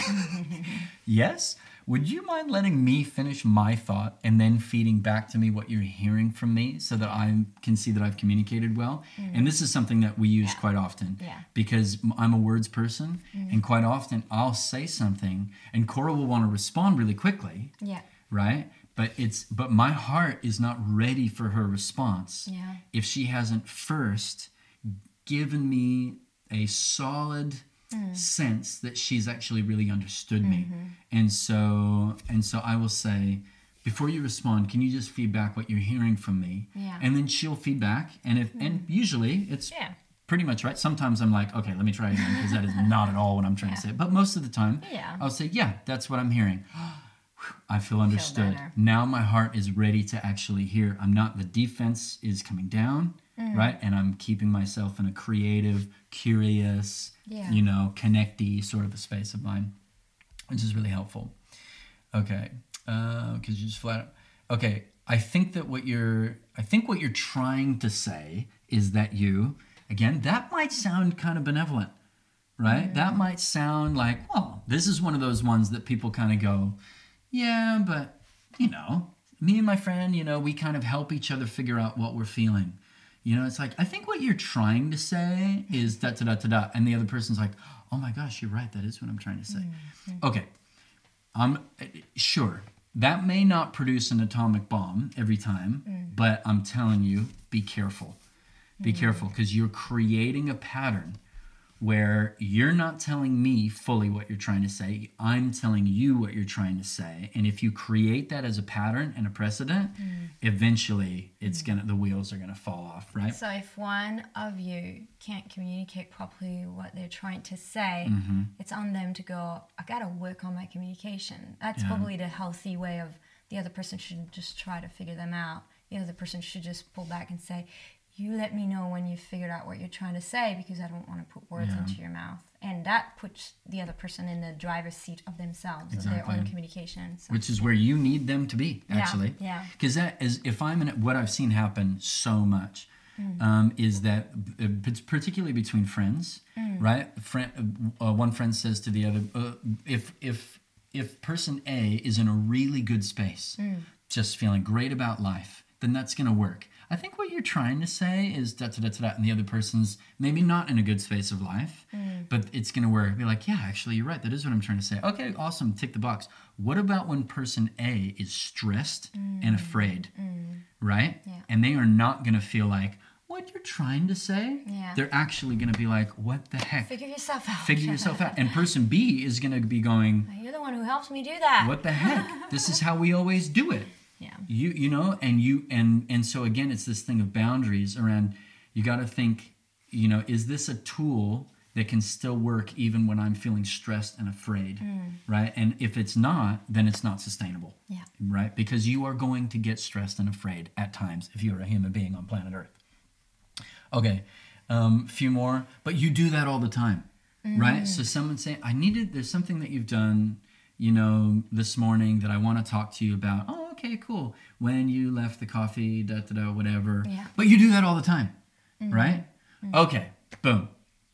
yes. Would you mind letting me finish my thought and then feeding back to me what you're hearing from me so that I can see that I've communicated well? Mm. And this is something that we use Yeah. quite often Yeah. because I'm a words person, mm. and quite often I'll say something, and Cora will want to respond really quickly, Yeah. right? But it's but my heart is not ready for her response Yeah. if she hasn't first given me a solid Mm. sense that she's actually really understood me, mm-hmm. and so and so I will say. Before you respond, can you just feedback what you're hearing from me? Yeah. And then she'll feedback, and if and mm-hmm. usually it's Yeah. pretty much right. Sometimes I'm like, okay, let me try again because that is not at all what I'm trying to say. But most of the time, Yeah. I'll say, yeah, that's what I'm hearing. I feel understood. better. now my heart is ready to actually hear. I'm not, the defense is coming down, Mm. right? And I'm keeping myself in a creative, curious, Yeah. you know, connecty sort of a space of mind, which is really helpful. Okay. Uh, because you just flat. Okay. I think that what you're, I think what you're trying to say is that you, again, that might sound kind of benevolent, right? Mm-hmm. That might sound like, well, this is one of those ones that people kind of go, yeah, but you know, me and my friend, you know, we kind of help each other figure out what we're feeling. You know, it's like I think what you're trying to say is da da da da da, and the other person's like, oh my gosh, you're right. That is what I'm trying to say. Mm-hmm. Okay, I'm sure that may not produce an atomic bomb every time, mm. but I'm telling you, be careful. Be mm. careful because you're creating a pattern where you're not telling me fully what you're trying to say. I'm telling you what you're trying to say. And if you create that as a pattern and a precedent, eventually it's gonna the wheels are gonna fall off, right? So if one of you can't communicate properly what they're trying to say, Mm-hmm. it's on them to go, I gotta work on my communication. That's Yeah. probably the healthy way of the other person should just try to figure them out. The other person should just pull back and say, You let me know when you've figured out what you're trying to say because I don't want to put words Yeah. into your mouth. And that puts the other person in the driver's seat of themselves, of their own Exactly. communication. So, Which is where you need them to be, actually. yeah. Because that is, if I'm in, what I've seen happen so much, um, is that uh, it's particularly between friends, right? Friend, uh, one friend says to the other, uh, if if if person A is in a really good space, just feeling great about life, then that's going to work. I think what you're trying to say is da da da da, da, and the other person's maybe not in a good space of life, mm. but it's going to work. Be like, yeah, actually, you're right. That is what I'm trying to say. Okay, awesome. Tick the box. What about when person A is stressed and mm. afraid, mm. right? Yeah. And they are not going to feel like what you're trying to say. Yeah. They're actually going to be like, what the heck? figure yourself out. Figure yourself out. And person B is going to be going, You're the one who helps me do that. what the heck? This is how we always do it Yeah. you you know and you and and so again it's this thing of boundaries around you got to think you know is this a tool that can still work even when i'm feeling stressed and afraid right? And if it's not then it's not sustainable Yeah. right? Because you are going to get stressed and afraid at times if you're a human being on planet earth. Okay um few more but you do that all the time right? So someone saying i needed there's something that you've done you know this morning that i want to talk to you about. Oh okay cool. When you left the coffee da da da whatever. Yeah. but you do that all the time mm-hmm. right? Mm-hmm. Okay boom.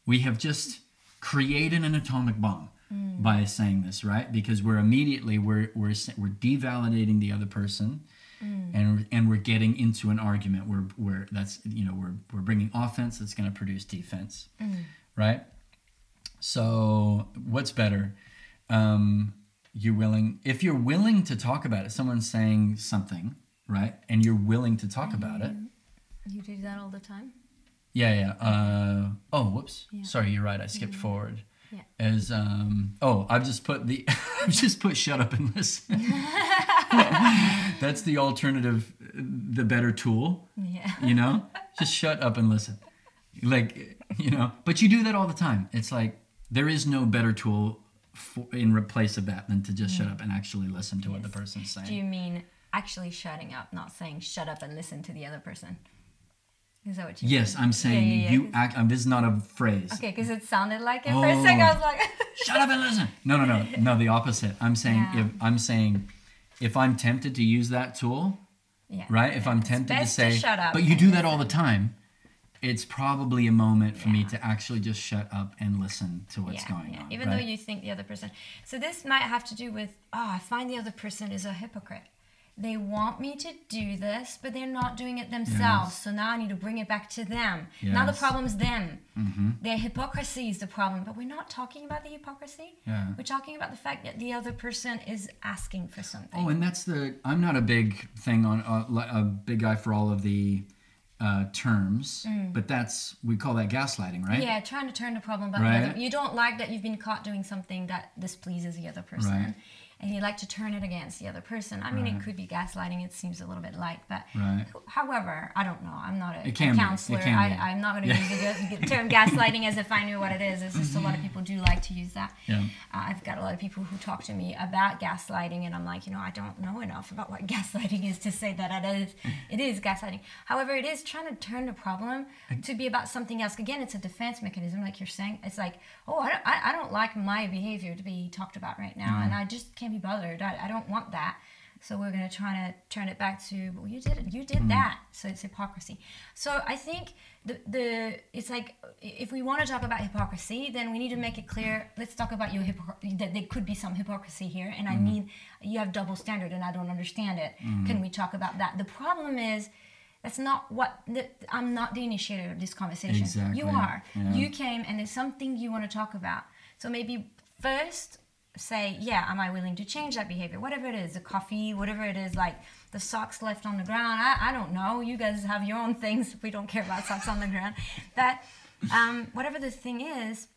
We have just created an atomic bomb mm. by saying this right? Because we're immediately we're we're we're devalidating the other person mm. and and we're getting into an argument where where that's you know we're we're bringing offense that's going to produce defense mm. right? So what's better? Um you're willing if you're willing to talk about it someone's saying something right and you're willing to talk about it. You do that all the time? yeah yeah uh oh whoops. Yeah. sorry you're right i skipped forward. Yeah. as um oh i've just put the i've just put shut up and listen. That's the alternative the better tool Yeah. you know? Just shut up and listen. Like you know but you do that all the time. It's like there is no better tool for, in replace of that than to just shut up and actually listen to what the person's saying. Do you mean actually shutting up, not saying shut up and listen to the other person? Is that what you yes mean? i'm saying Yeah, yeah, yeah, you act um, this is not a phrase. Okay, because it sounded like it for a second. I was like, shut up and listen. No no no. No the opposite. I'm saying if i'm saying if i'm tempted to use that tool right? If I'm tempted to say, shut up but you do that all the time, it's probably a moment for me to actually just shut up and listen to what's yeah, going yeah. on. Even right? though you think the other person. So this might have to do with, oh, I find the other person is a hypocrite. They want me to do this, but they're not doing it themselves. Yes. So now I need to bring it back to them. Now the Yes. problem's them. Their hypocrisy is the problem, but we're not talking about the hypocrisy. Yeah. We're talking about the fact that the other person is asking for something. Oh, and that's the. I'm not a big thing on uh, a big guy for all of the uh, terms, but that's we call that gaslighting, right? Mm. Yeah, trying to turn the problem back. Right. You don't like that you've been caught doing something that displeases the other person. Right. And you like to turn it against the other person. I mean, Right. it could be gaslighting. It seems a little bit light, but Right. however, I don't know. I'm not a, a counselor. I. I'm not going to use the term gaslighting as if I knew what it is. It's just a lot of people do like to use that. Yeah. Uh, I've got a lot of people who talk to me about gaslighting, and I'm like, you know, I don't know enough about what gaslighting is to say that it is, it is gaslighting. However, it is trying to turn the problem to be about something else. Again, it's a defense mechanism, like you're saying. It's like, oh, I don't, I, I don't like my behavior to be talked about right now, and I just can't be bothered. I, I don't want that. So we're going to try to turn it back to, well, you did it, you did mm. that. So it's hypocrisy. So I think the the it's like if we want to talk about hypocrisy, then we need to make it clear. Let's talk about your hypocrisy. That there could be some hypocrisy here, and I mm. need you have double standard, and I don't understand it. Mm. Can we talk about that? The problem is. That's not what the, I'm not the initiator of this conversation. Exactly. You are. Yeah. You came and there's something you want to talk about. So maybe first say, yeah, am I willing to change that behavior? Whatever it is, the coffee, whatever it is, like the socks left on the ground. I, I don't know. You guys have your own things. We don't care about socks on the ground. That, um, whatever the thing is,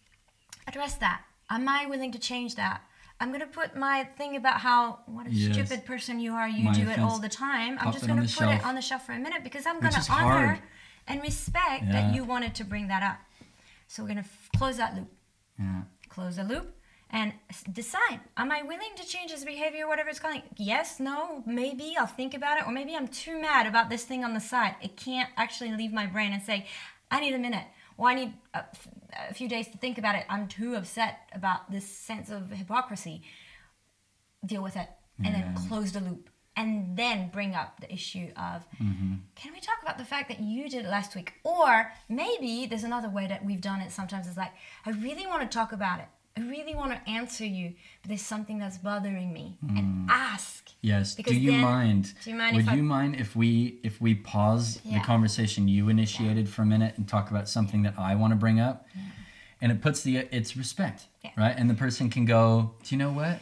address that. Am I willing to change that? I'm gonna put my thing about how what a Yes. stupid person you are. You My do it all the time. I'm just gonna the put it on the shelf for a minute because I'm Which gonna honor hard. and respect Yeah. that you wanted to bring that up. So we're gonna f- close that loop Yeah. close the loop and decide am i willing to change this behavior whatever it's calling? Yes no maybe i'll think about it or maybe i'm too mad about this thing on the side. It can't actually leave my brain and say i need a minute or i need a, f- a few days to think about it. I'm too upset about this sense of hypocrisy. Deal with it and then close the loop and then bring up the issue of mm-hmm. can we talk about the fact that you did it last week? Or maybe there's another way that we've done it sometimes it's like i really want to talk about it i really want to answer you but there's something that's bothering me and mm. ask Yes. Because do you then- mind? do you mind Would I- you mind if we if we pause the conversation you initiated for a minute and talk about something that I want to bring up? And it puts the it's respect, Yeah. right? And the person can go, "Do you know what?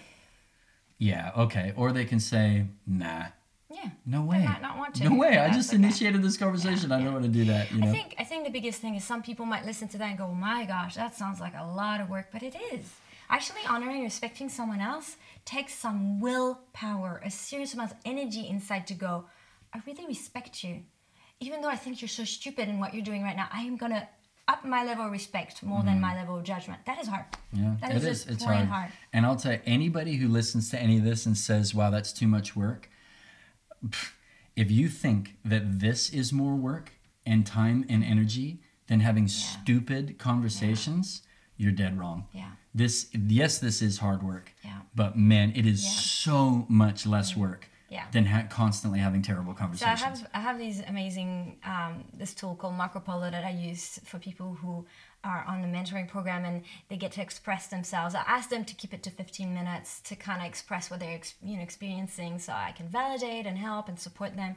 Yeah, okay." Or they can say, "Nah, yeah no way." might not want to, No way. I just initiated this conversation. I don't want to do that, you know. I think I think the biggest thing is some people might listen to that and go, "My gosh, that sounds like a lot of work," but it is. Actually, honoring and respecting someone else takes some willpower, a serious amount of energy inside to go, "I really respect you, even though I think you're so stupid in what you're doing right now. I am gonna up my level of respect more than mm-hmm. my level of judgment." That is hard. Yeah, That it is. It's hard. hard. And I'll tell you, anybody who listens to any of this and says, "Wow, that's too much work," if you think that this is more work and time and energy than having stupid conversations, you're dead wrong. Yeah. This, yes, this is hard work. Yeah. But man, it is Yeah. so much less work Yeah. than ha- constantly having terrible conversations. So I have I have these amazing um, this tool called Marco Polo that I use for people who are on the mentoring program and they get to express themselves. I ask them to keep it to 15 minutes to kind of express what they're you know experiencing, so I can validate and help and support them.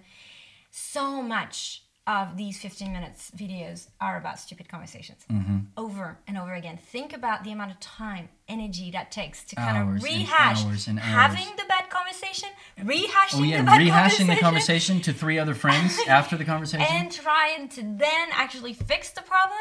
So much of these 15 minutes videos are about stupid conversations Mm-hmm. over and over again. Think about the amount of time, energy that takes to kind Hours of and rehash hours and hours. having the bad conversation, rehashing Oh yeah, the bad rehashing the conversation, conversation to three other friends after the conversation. and trying to then actually fix the problem.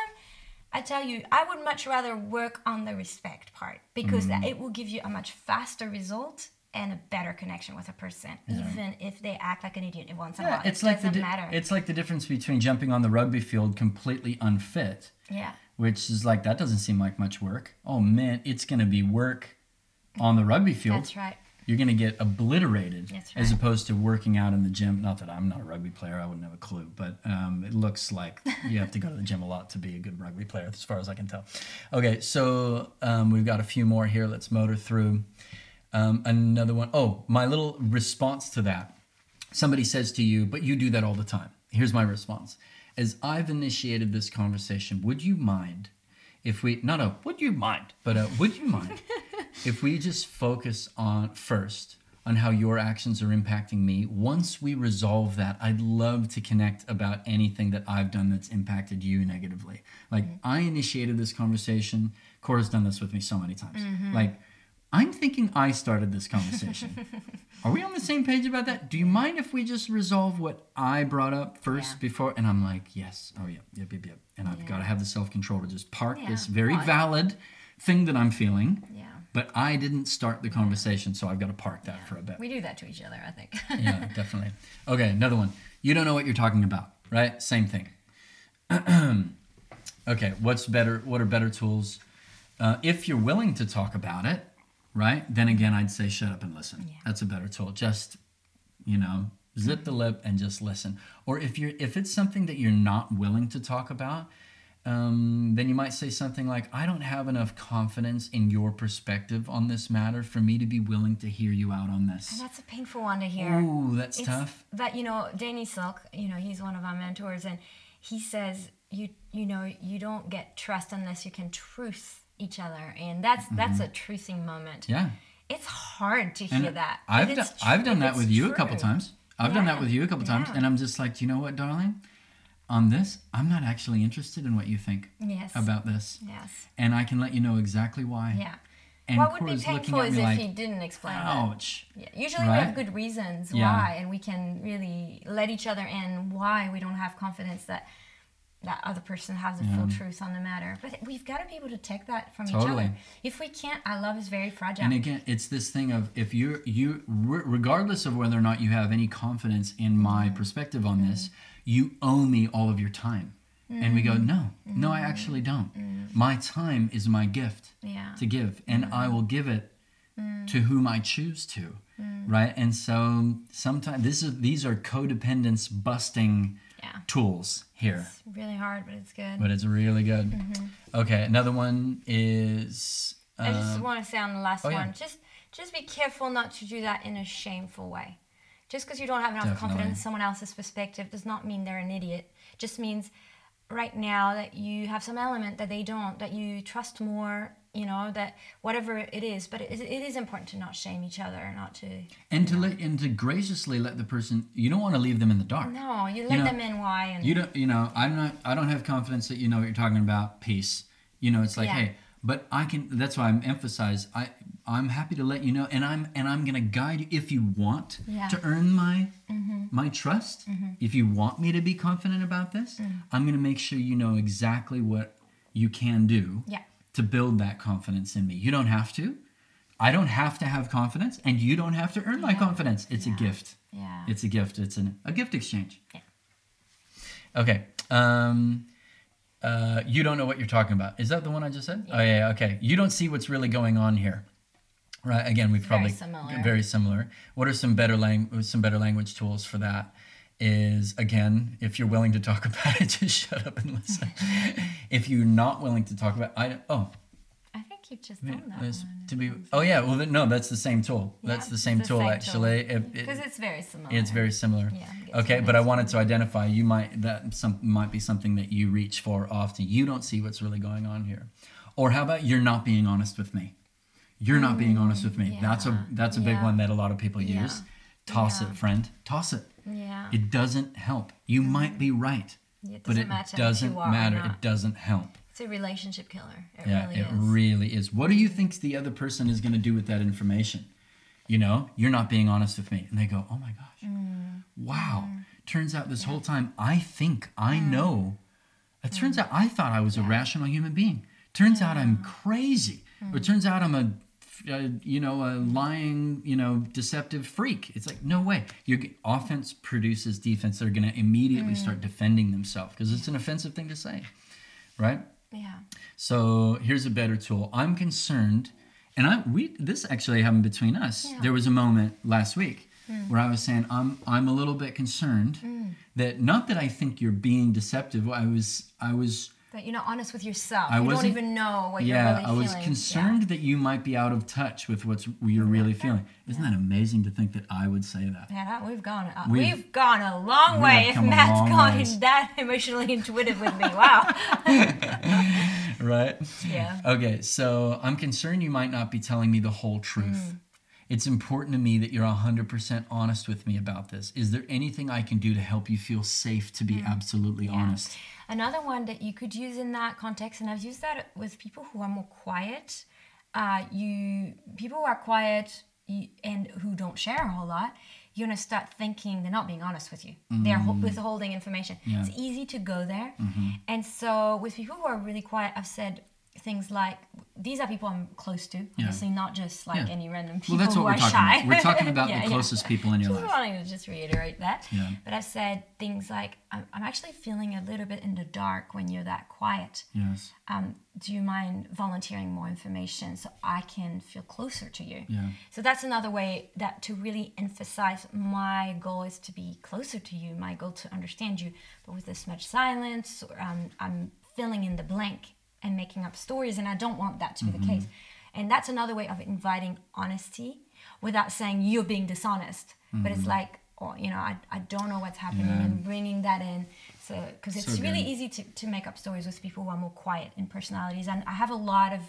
I tell you, I would much rather work on the respect part because Mm. it will give you a much faster result and a better connection with a person, even if they act like an idiot once in a Yeah, while. it's it like the doesn't di- matter. it's like the difference between jumping on the rugby field completely unfit, yeah, which is like that doesn't seem like much work. Oh man, it's gonna be work on the rugby field. that's right. You're gonna get obliterated That's as opposed to working out in the gym. Not that I'm not a rugby player, I wouldn't have a clue, but um, it looks like you have to go to the gym a lot to be a good rugby player, as far as I can tell. Okay, so um, we've got a few more here. Let's motor through. Um, another one. Oh, my little response to that somebody says to you, but you do that all the time. Here's my response. As I've initiated this conversation, would you mind if we, not a, would you mind, but a, would you mind if we just focus on first on how your actions are impacting me? Once we resolve that, I'd love to connect about anything that I've done that's impacted you negatively. Like, mm-hmm. I initiated this conversation. Cora's done this with me so many times. Mm-hmm. Like, I'm thinking I started this conversation. Are we on the same page about that? Do you mind if we just resolve what I brought up first Yeah. before? And I'm like, yes. Oh, yeah. yep, yep, yep. And I've Yeah. got to have the self control to just park Yeah. this very Well, valid thing that I'm feeling Yeah. but I didn't start the conversation, so I've got to park that for a bit. We do that to each other, I think. yeah, definitely. Okay, another one. You don't know what you're talking about, right? Same thing. okay, what's better? What are better tools? Uh, if you're willing to talk about it, right? Then again, I'd say shut up and listen. Yeah. That's a better tool. Just, you know, zip the lip and just listen. Or if you're if it's something that you're not willing to talk about, um, then you might say something like, "I don't have enough confidence in your perspective on this matter for me to be willing to hear you out on this." And that's a painful one to hear. Ooh, that's It's tough. That you know, Danny Silk, you know, he's one of our mentors, and he says you you know you don't get trust unless you can truth each other, and that's that's a truthing moment. Mm-hmm. Yeah. It's hard to And hear that. I've done, tr- I've done that with you a couple times. I've done that with you a couple times, Yeah. and I'm just like, you know what, darling? On this, I'm not actually interested in what you think Yes. about this, Yes. and I can let you know exactly why. Yeah. And what would be Cora's looking painful is if like, he didn't explain ouch. Yeah. Usually we have good reasons Yeah. why, and we can really let each other in why we don't have confidence that that other person has the full truth on the matter. But we've got to be able to take that from each other. If we can't, our love is very fragile. And again, it's this thing of if you're you regardless of whether or not you have any confidence in my Mm-hmm. perspective on this, you owe me all of your time. And we go, Mm-hmm. no, no, I actually don't. My time is my gift yeah. to give, and I will give it Mm. to whom I choose to, right? And so sometimes this is these are codependence busting Yeah. tools here, It's really hard, but it's good. but it's really good. Mm-hmm. Okay, another one is I just um, want to say on the last oh, yeah. one, just just be careful not to do that in a shameful way. Just because you don't have enough Definitely. confidence in someone else's perspective does not mean they're an idiot. It Just means right now that you have some element that they don't, that you trust more, you know, that whatever it is. But it, it is important to not shame each other, not to. and to let and to graciously let the person you don't want to leave them in the dark. No, you let know, them in why. And You don't, you know, I'm not, I don't have confidence that you know what you're talking about. Peace. You know, it's like, Yeah. hey, but I can. That's why I'm emphasize. I, I'm happy to let you know, and I'm, and I'm gonna guide you if you want Yeah. to earn my, mm-hmm. my trust. Mm-hmm. If you want me to be confident about this, mm. I'm gonna make sure you know exactly what you can do yeah. To build that confidence in me. You don't have to. I don't have to have confidence, and you don't have to earn my confidence. It's a gift. Yeah. It's a gift. It's an, a gift exchange. Yeah. Okay. Um, uh, you don't know what you're talking about. Is that the one I just said? Oh yeah. yeah, Okay. You don't see what's really going on here. Right. Again, we've Very probably similar. very similar. What are some better lang- some better language tools for that? Is again, if you're willing to talk about it, just shut up and listen. if you're not willing to talk about, I oh, I think you've just done that. one. to be oh yeah. Well, no, that's the same tool. That's the same it's tool actually. If it- Because it's very similar. it's very similar. Yeah, Okay, but I wanted to identify you might that some might be something that you reach for often. You don't see what's really going on here. Or how about you're not being honest with me? You're not being honest with me. Mm, that's a that's a big yeah. one that a lot of people Yeah, use. Toss yeah. it, friend. Toss it. Yeah. It doesn't help. You might be right, It but it doesn't you are or matter. It doesn't help. It's a relationship killer. It Yeah, really it is. really is. What do you think the other person is going to do with that information? You know, you're not being honest with me. And they go, oh my gosh, Mm. wow. Turns out this whole time I think I Mm. know. It turns out I thought I was a rational human being. Turns out I'm crazy. Or Mm. it turns out I'm a, uh, you know, a lying, you know, deceptive freak. It's like, no way. Your offense produces defense. They're going to immediately Mm. start defending themselves because it's an offensive thing to say, right? Yeah. So here's a better tool. I'm concerned, and I we this actually happened between us. Yeah. There was a moment last week where I was saying I'm I'm a little bit concerned that not that I think you're being deceptive. I was I was That you're not honest with yourself. I you don't even know what yeah you're really I was feeling. concerned that you might be out of touch with what's you're really feeling. Isn't that amazing to think that I would say that? Yeah, yeah that, we've gone. Uh, We've- we've, gone a long way. If Matt's gone ways. that emotionally intuitive with me, wow. Right? yeah. Okay, so I'm concerned you might not be telling me the whole truth. It's important to me that you're 100% honest with me about this. Is there anything I can do to help you feel safe to be absolutely honest? Another one that you could use in that context, and I've used that with people who are more quiet. Uh, you people who are quiet and who don't share a whole lot, you're gonna start thinking they're not being honest with you. They're withholding information. Yeah. It's easy to go there, and so with people who are really quiet, I've said things like these are people I'm close to, obviously not just like Yeah. any random people Well, that's what who we're are talking shy. about. We're talking about Yeah, the yeah. closest people in your Just life. wanting to just reiterate that. Yeah. But I've said things like, I'm, I'm actually feeling a little bit in the dark when you're that quiet. Yes. Um, do you mind volunteering more information so I can feel closer to you? Yeah. So that's another way that to really emphasize my goal is to be closer to you, my goal to understand you. But with this much silence, um, I'm filling in the blank and making up stories, and I don't want that to be the case. And that's another way of inviting honesty without saying you're being dishonest. But it's like, oh, you know, I, I don't know what's happening, Yeah. and bringing that in. So, because it's So really easy to, to make up stories with people who are more quiet in personalities. And I have a lot of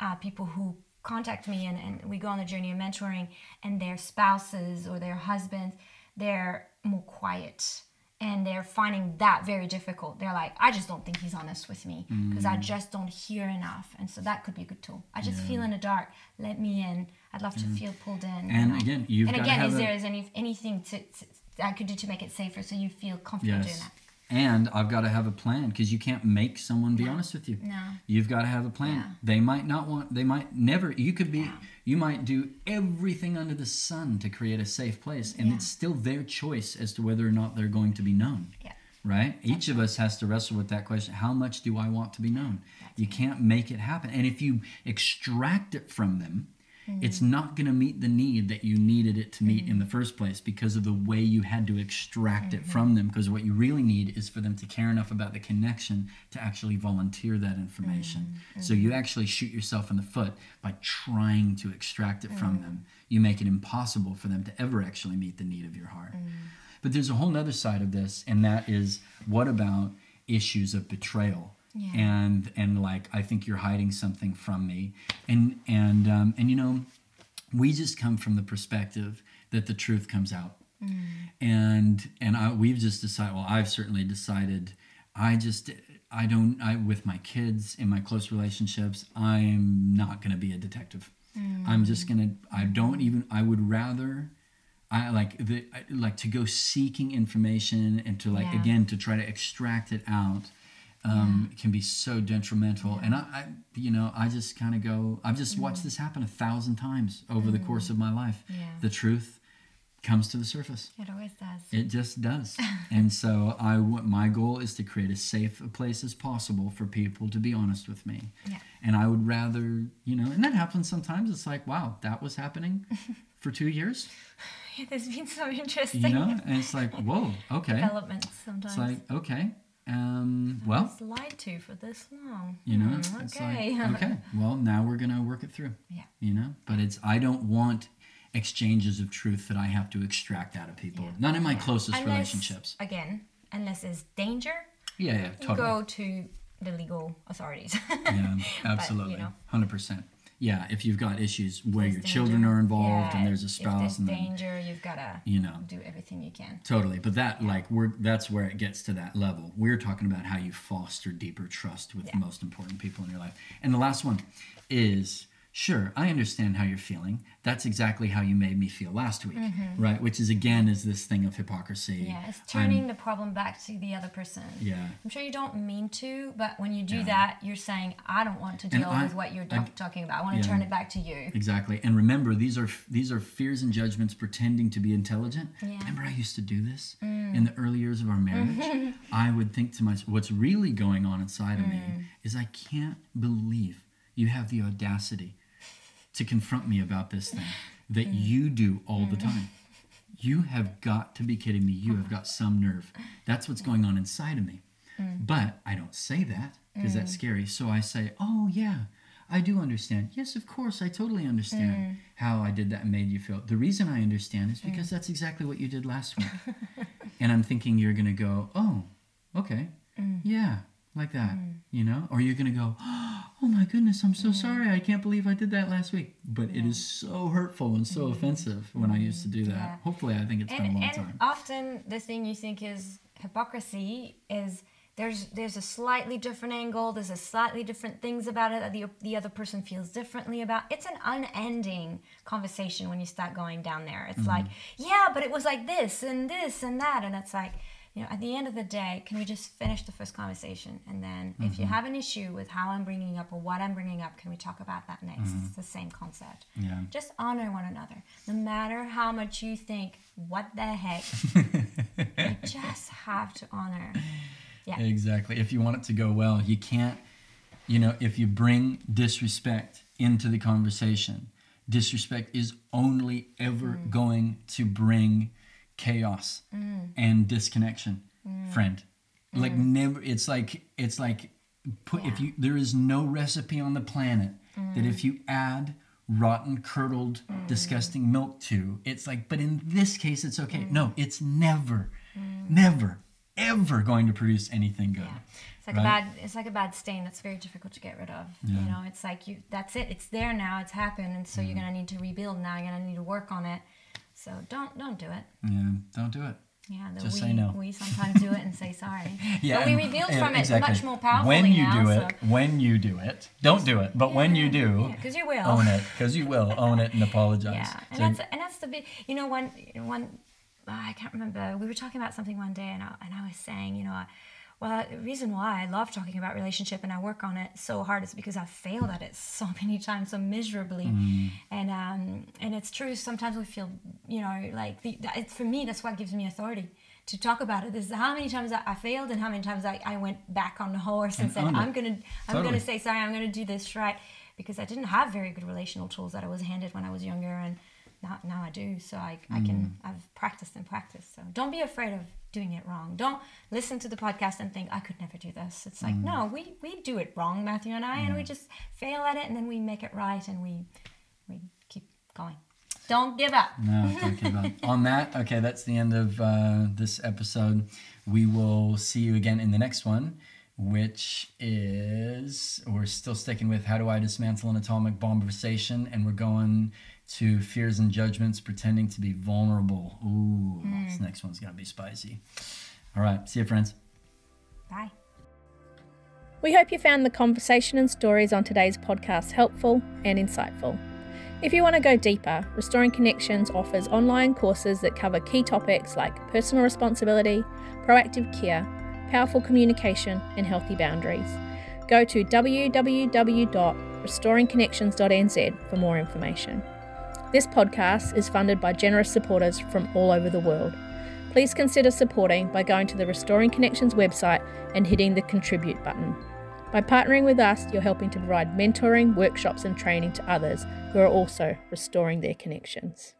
uh, people who contact me and, and we go on the journey of mentoring and their spouses or their husbands, they're more quiet and they're finding that very difficult. They're like, I just don't think he's honest with me because Mm. I just don't hear enough. And so that could be a good tool. I just feel in the dark. Let me in. I'd love to feel pulled in. you Mm. And know? again, you've and again, have is a- there is any anything to, to I could do to make it safer so you feel comfortable doing that? And I've got to have a plan because you can't make someone be honest with you. No. You've got to have a plan. Yeah. They might not want, they might never, you could be, you might do everything under the sun to create a safe place. And Yeah. it's still their choice as to whether or not they're going to be known. Yeah. Right? Each of us has to wrestle with that question how much do I want to be known? You can't make it happen. And if you extract it from them, it's mm-hmm. not going to meet the need that you needed it to meet in the mm-hmm. first place because of the way you had to extract it from mm-hmm. them. Because what you really need is for them to care enough about the connection to actually volunteer that information. So you actually shoot yourself in the foot by trying to extract it from them. You make it impossible for them to ever actually meet the need of your heart. But there's a whole other side of this, and that is what about issues of betrayal? Yeah. And and like I think you're hiding something from me, and and um, and you know, we just come from the perspective that the truth comes out, and and I, we've just decided. Well, I've certainly decided. I just I don't I with my kids in my close relationships. I'm not going to be a detective. I'm just gonna. I don't even. I would rather. I like the I- like to go seeking information and to like Yeah. again to try to extract it out. Um, can be so detrimental, and I, I, you know, I just kind of go. I've just watched this happen a thousand times over the course of my life. Yeah. The truth comes to the surface. It always does. It just does. and so I want my goal is to create as safe a place as possible for people to be honest with me. Yeah. And I would rather, you know, and that happens sometimes. It's like, wow, that was happening for two years, There's been some interesting you know, and it's like, whoa, okay. developments sometimes. It's like, okay, um, well, was lied to for this long. you know, it's okay. like, okay, well, now we're gonna work it through. Yeah. You know, but it's I don't want exchanges of truth that I have to extract out of people. Yeah. Not in my closest Unless- relationships. Again, unless there's danger, Yeah, yeah, totally. go to the legal authorities. Yeah, absolutely, You know. hundred percent. Yeah, if you've got issues where There's your children are involved Yeah, and there's a spouse there's and then danger, you've got to you know do everything you can. totally. But that like we're that's where it gets to that level. We're talking about how you foster deeper trust with the most important people in your life. And the last one is sure i understand how you're feeling that's exactly how you made me feel last week right which is again is this thing of hypocrisy Mm-hmm. Yeah, it's I'm- turning the problem back to the other person. yeah I'm sure you don't mean to, but when you do Yeah. that, you're saying, I don't want to deal I- with what you're I- talking about. I want to yeah. turn it back to you. Exactly. And remember, these are these are fears and judgments pretending to be intelligent. Yeah. Remember, I used to do this in the early years of our marriage. I would think to myself, what's really going on inside of me is I can't believe you have the audacity to confront me about this thing that mm. you do all the mm. time. You have got to be kidding me. You have got some nerve. That's what's going on inside of me. Mm. But I don't say that because that's scary. So I say, oh, yeah, I do understand. Yes, of course, I totally understand how I did that and made you feel. The reason I understand is because that's exactly what you did last week. and I'm thinking you're going to go, oh, okay, yeah, like that, you know? Or you're going to go, oh my goodness, I'm so sorry. I can't believe I did that last week. But it is so hurtful and so offensive when I used to do that. Yeah. Hopefully, I think it's been a and, long and time. often the thing you think is hypocrisy is there's there's a slightly different angle there's a slightly different things about it that the, the other person feels differently about it's an unending conversation when you start going down there Mm-hmm. it's like yeah but it was like this and this and that and it's like you know, at the end of the day, can we just finish the first conversation? And then if you Mm-hmm. have an issue with how I'm bringing up or what I'm bringing up, can we talk about that next? Mm-hmm. It's the same concept. Yeah. Just honor one another. No matter how much you think, what the heck, you just have to honor. Yeah. Exactly. If you want it to go well, you can't, you know, if you bring disrespect into the conversation, disrespect is only ever going to bring chaos mm. and disconnection, mm. friend. Mm. Like never it's like it's like put if you there is no recipe on the planet that if you add rotten curdled disgusting milk to it's like but in this case it's okay no it's never never ever going to produce anything good Yeah. It's like Right. a bad it's like a bad stain that's very difficult to get rid of. Yeah. You know, it's like you that's it. It's there now, it's happened, and so Mm. you're gonna need to rebuild now, you're gonna need to work on it. So don't don't do it. yeah don't do it Yeah, the Just we say no. we sometimes do it and say sorry. yeah but we and- rebuild yeah, from it exactly. much more powerfully when you now. do so. it when you do it don't do it but when you do because you will. own it because you will own it and apologize Yeah, and So- that's and that's the big. You know, one one. oh, I can't remember. We were talking about something one day, and I, and I was saying, you know, I, well, the reason why I love talking about relationship and I work on it so hard is because I've failed at it so many times, so miserably, and um, and it's true. Sometimes we feel, you know, like the, it's for me. That's what gives me authority to talk about it. This is how many times I, I failed and how many times I, I went back on the horse and, And said. I'm gonna I'm Totally. gonna say sorry. I'm gonna do this right because I didn't have very good relational tools that I was handed when I was younger, and now, now I do. So I, I can Mm. I've practiced and practiced. So don't be afraid of doing it wrong. Don't listen to the podcast and think I could never do this. It's Mm. like no, we we do it wrong, Matthew and I, and we just fail at it, and then we make it right, and we we keep going. Don't give up. No, don't give up. On that, okay, that's the end of uh, this episode. We will see you again in the next one, which is we're still sticking with how do I dismantle an atomic bomb? conversation, and we're going to fears and judgments, pretending to be vulnerable. Ooh, hmm. this next one's gonna be spicy. All right, see you, friends. Bye. We hope you found the conversation and stories on today's podcast helpful and insightful. If you want to go deeper, Restoring Connections offers online courses that cover key topics like personal responsibility, proactive care, powerful communication, and healthy boundaries. Go to www.restoringconnections.nz for more information. This podcast is funded by generous supporters from all over the world. Please consider supporting by going to the Restoring Connections website and hitting the contribute button. By partnering with us, you're helping to provide mentoring, workshops, and training to others who are also restoring their connections.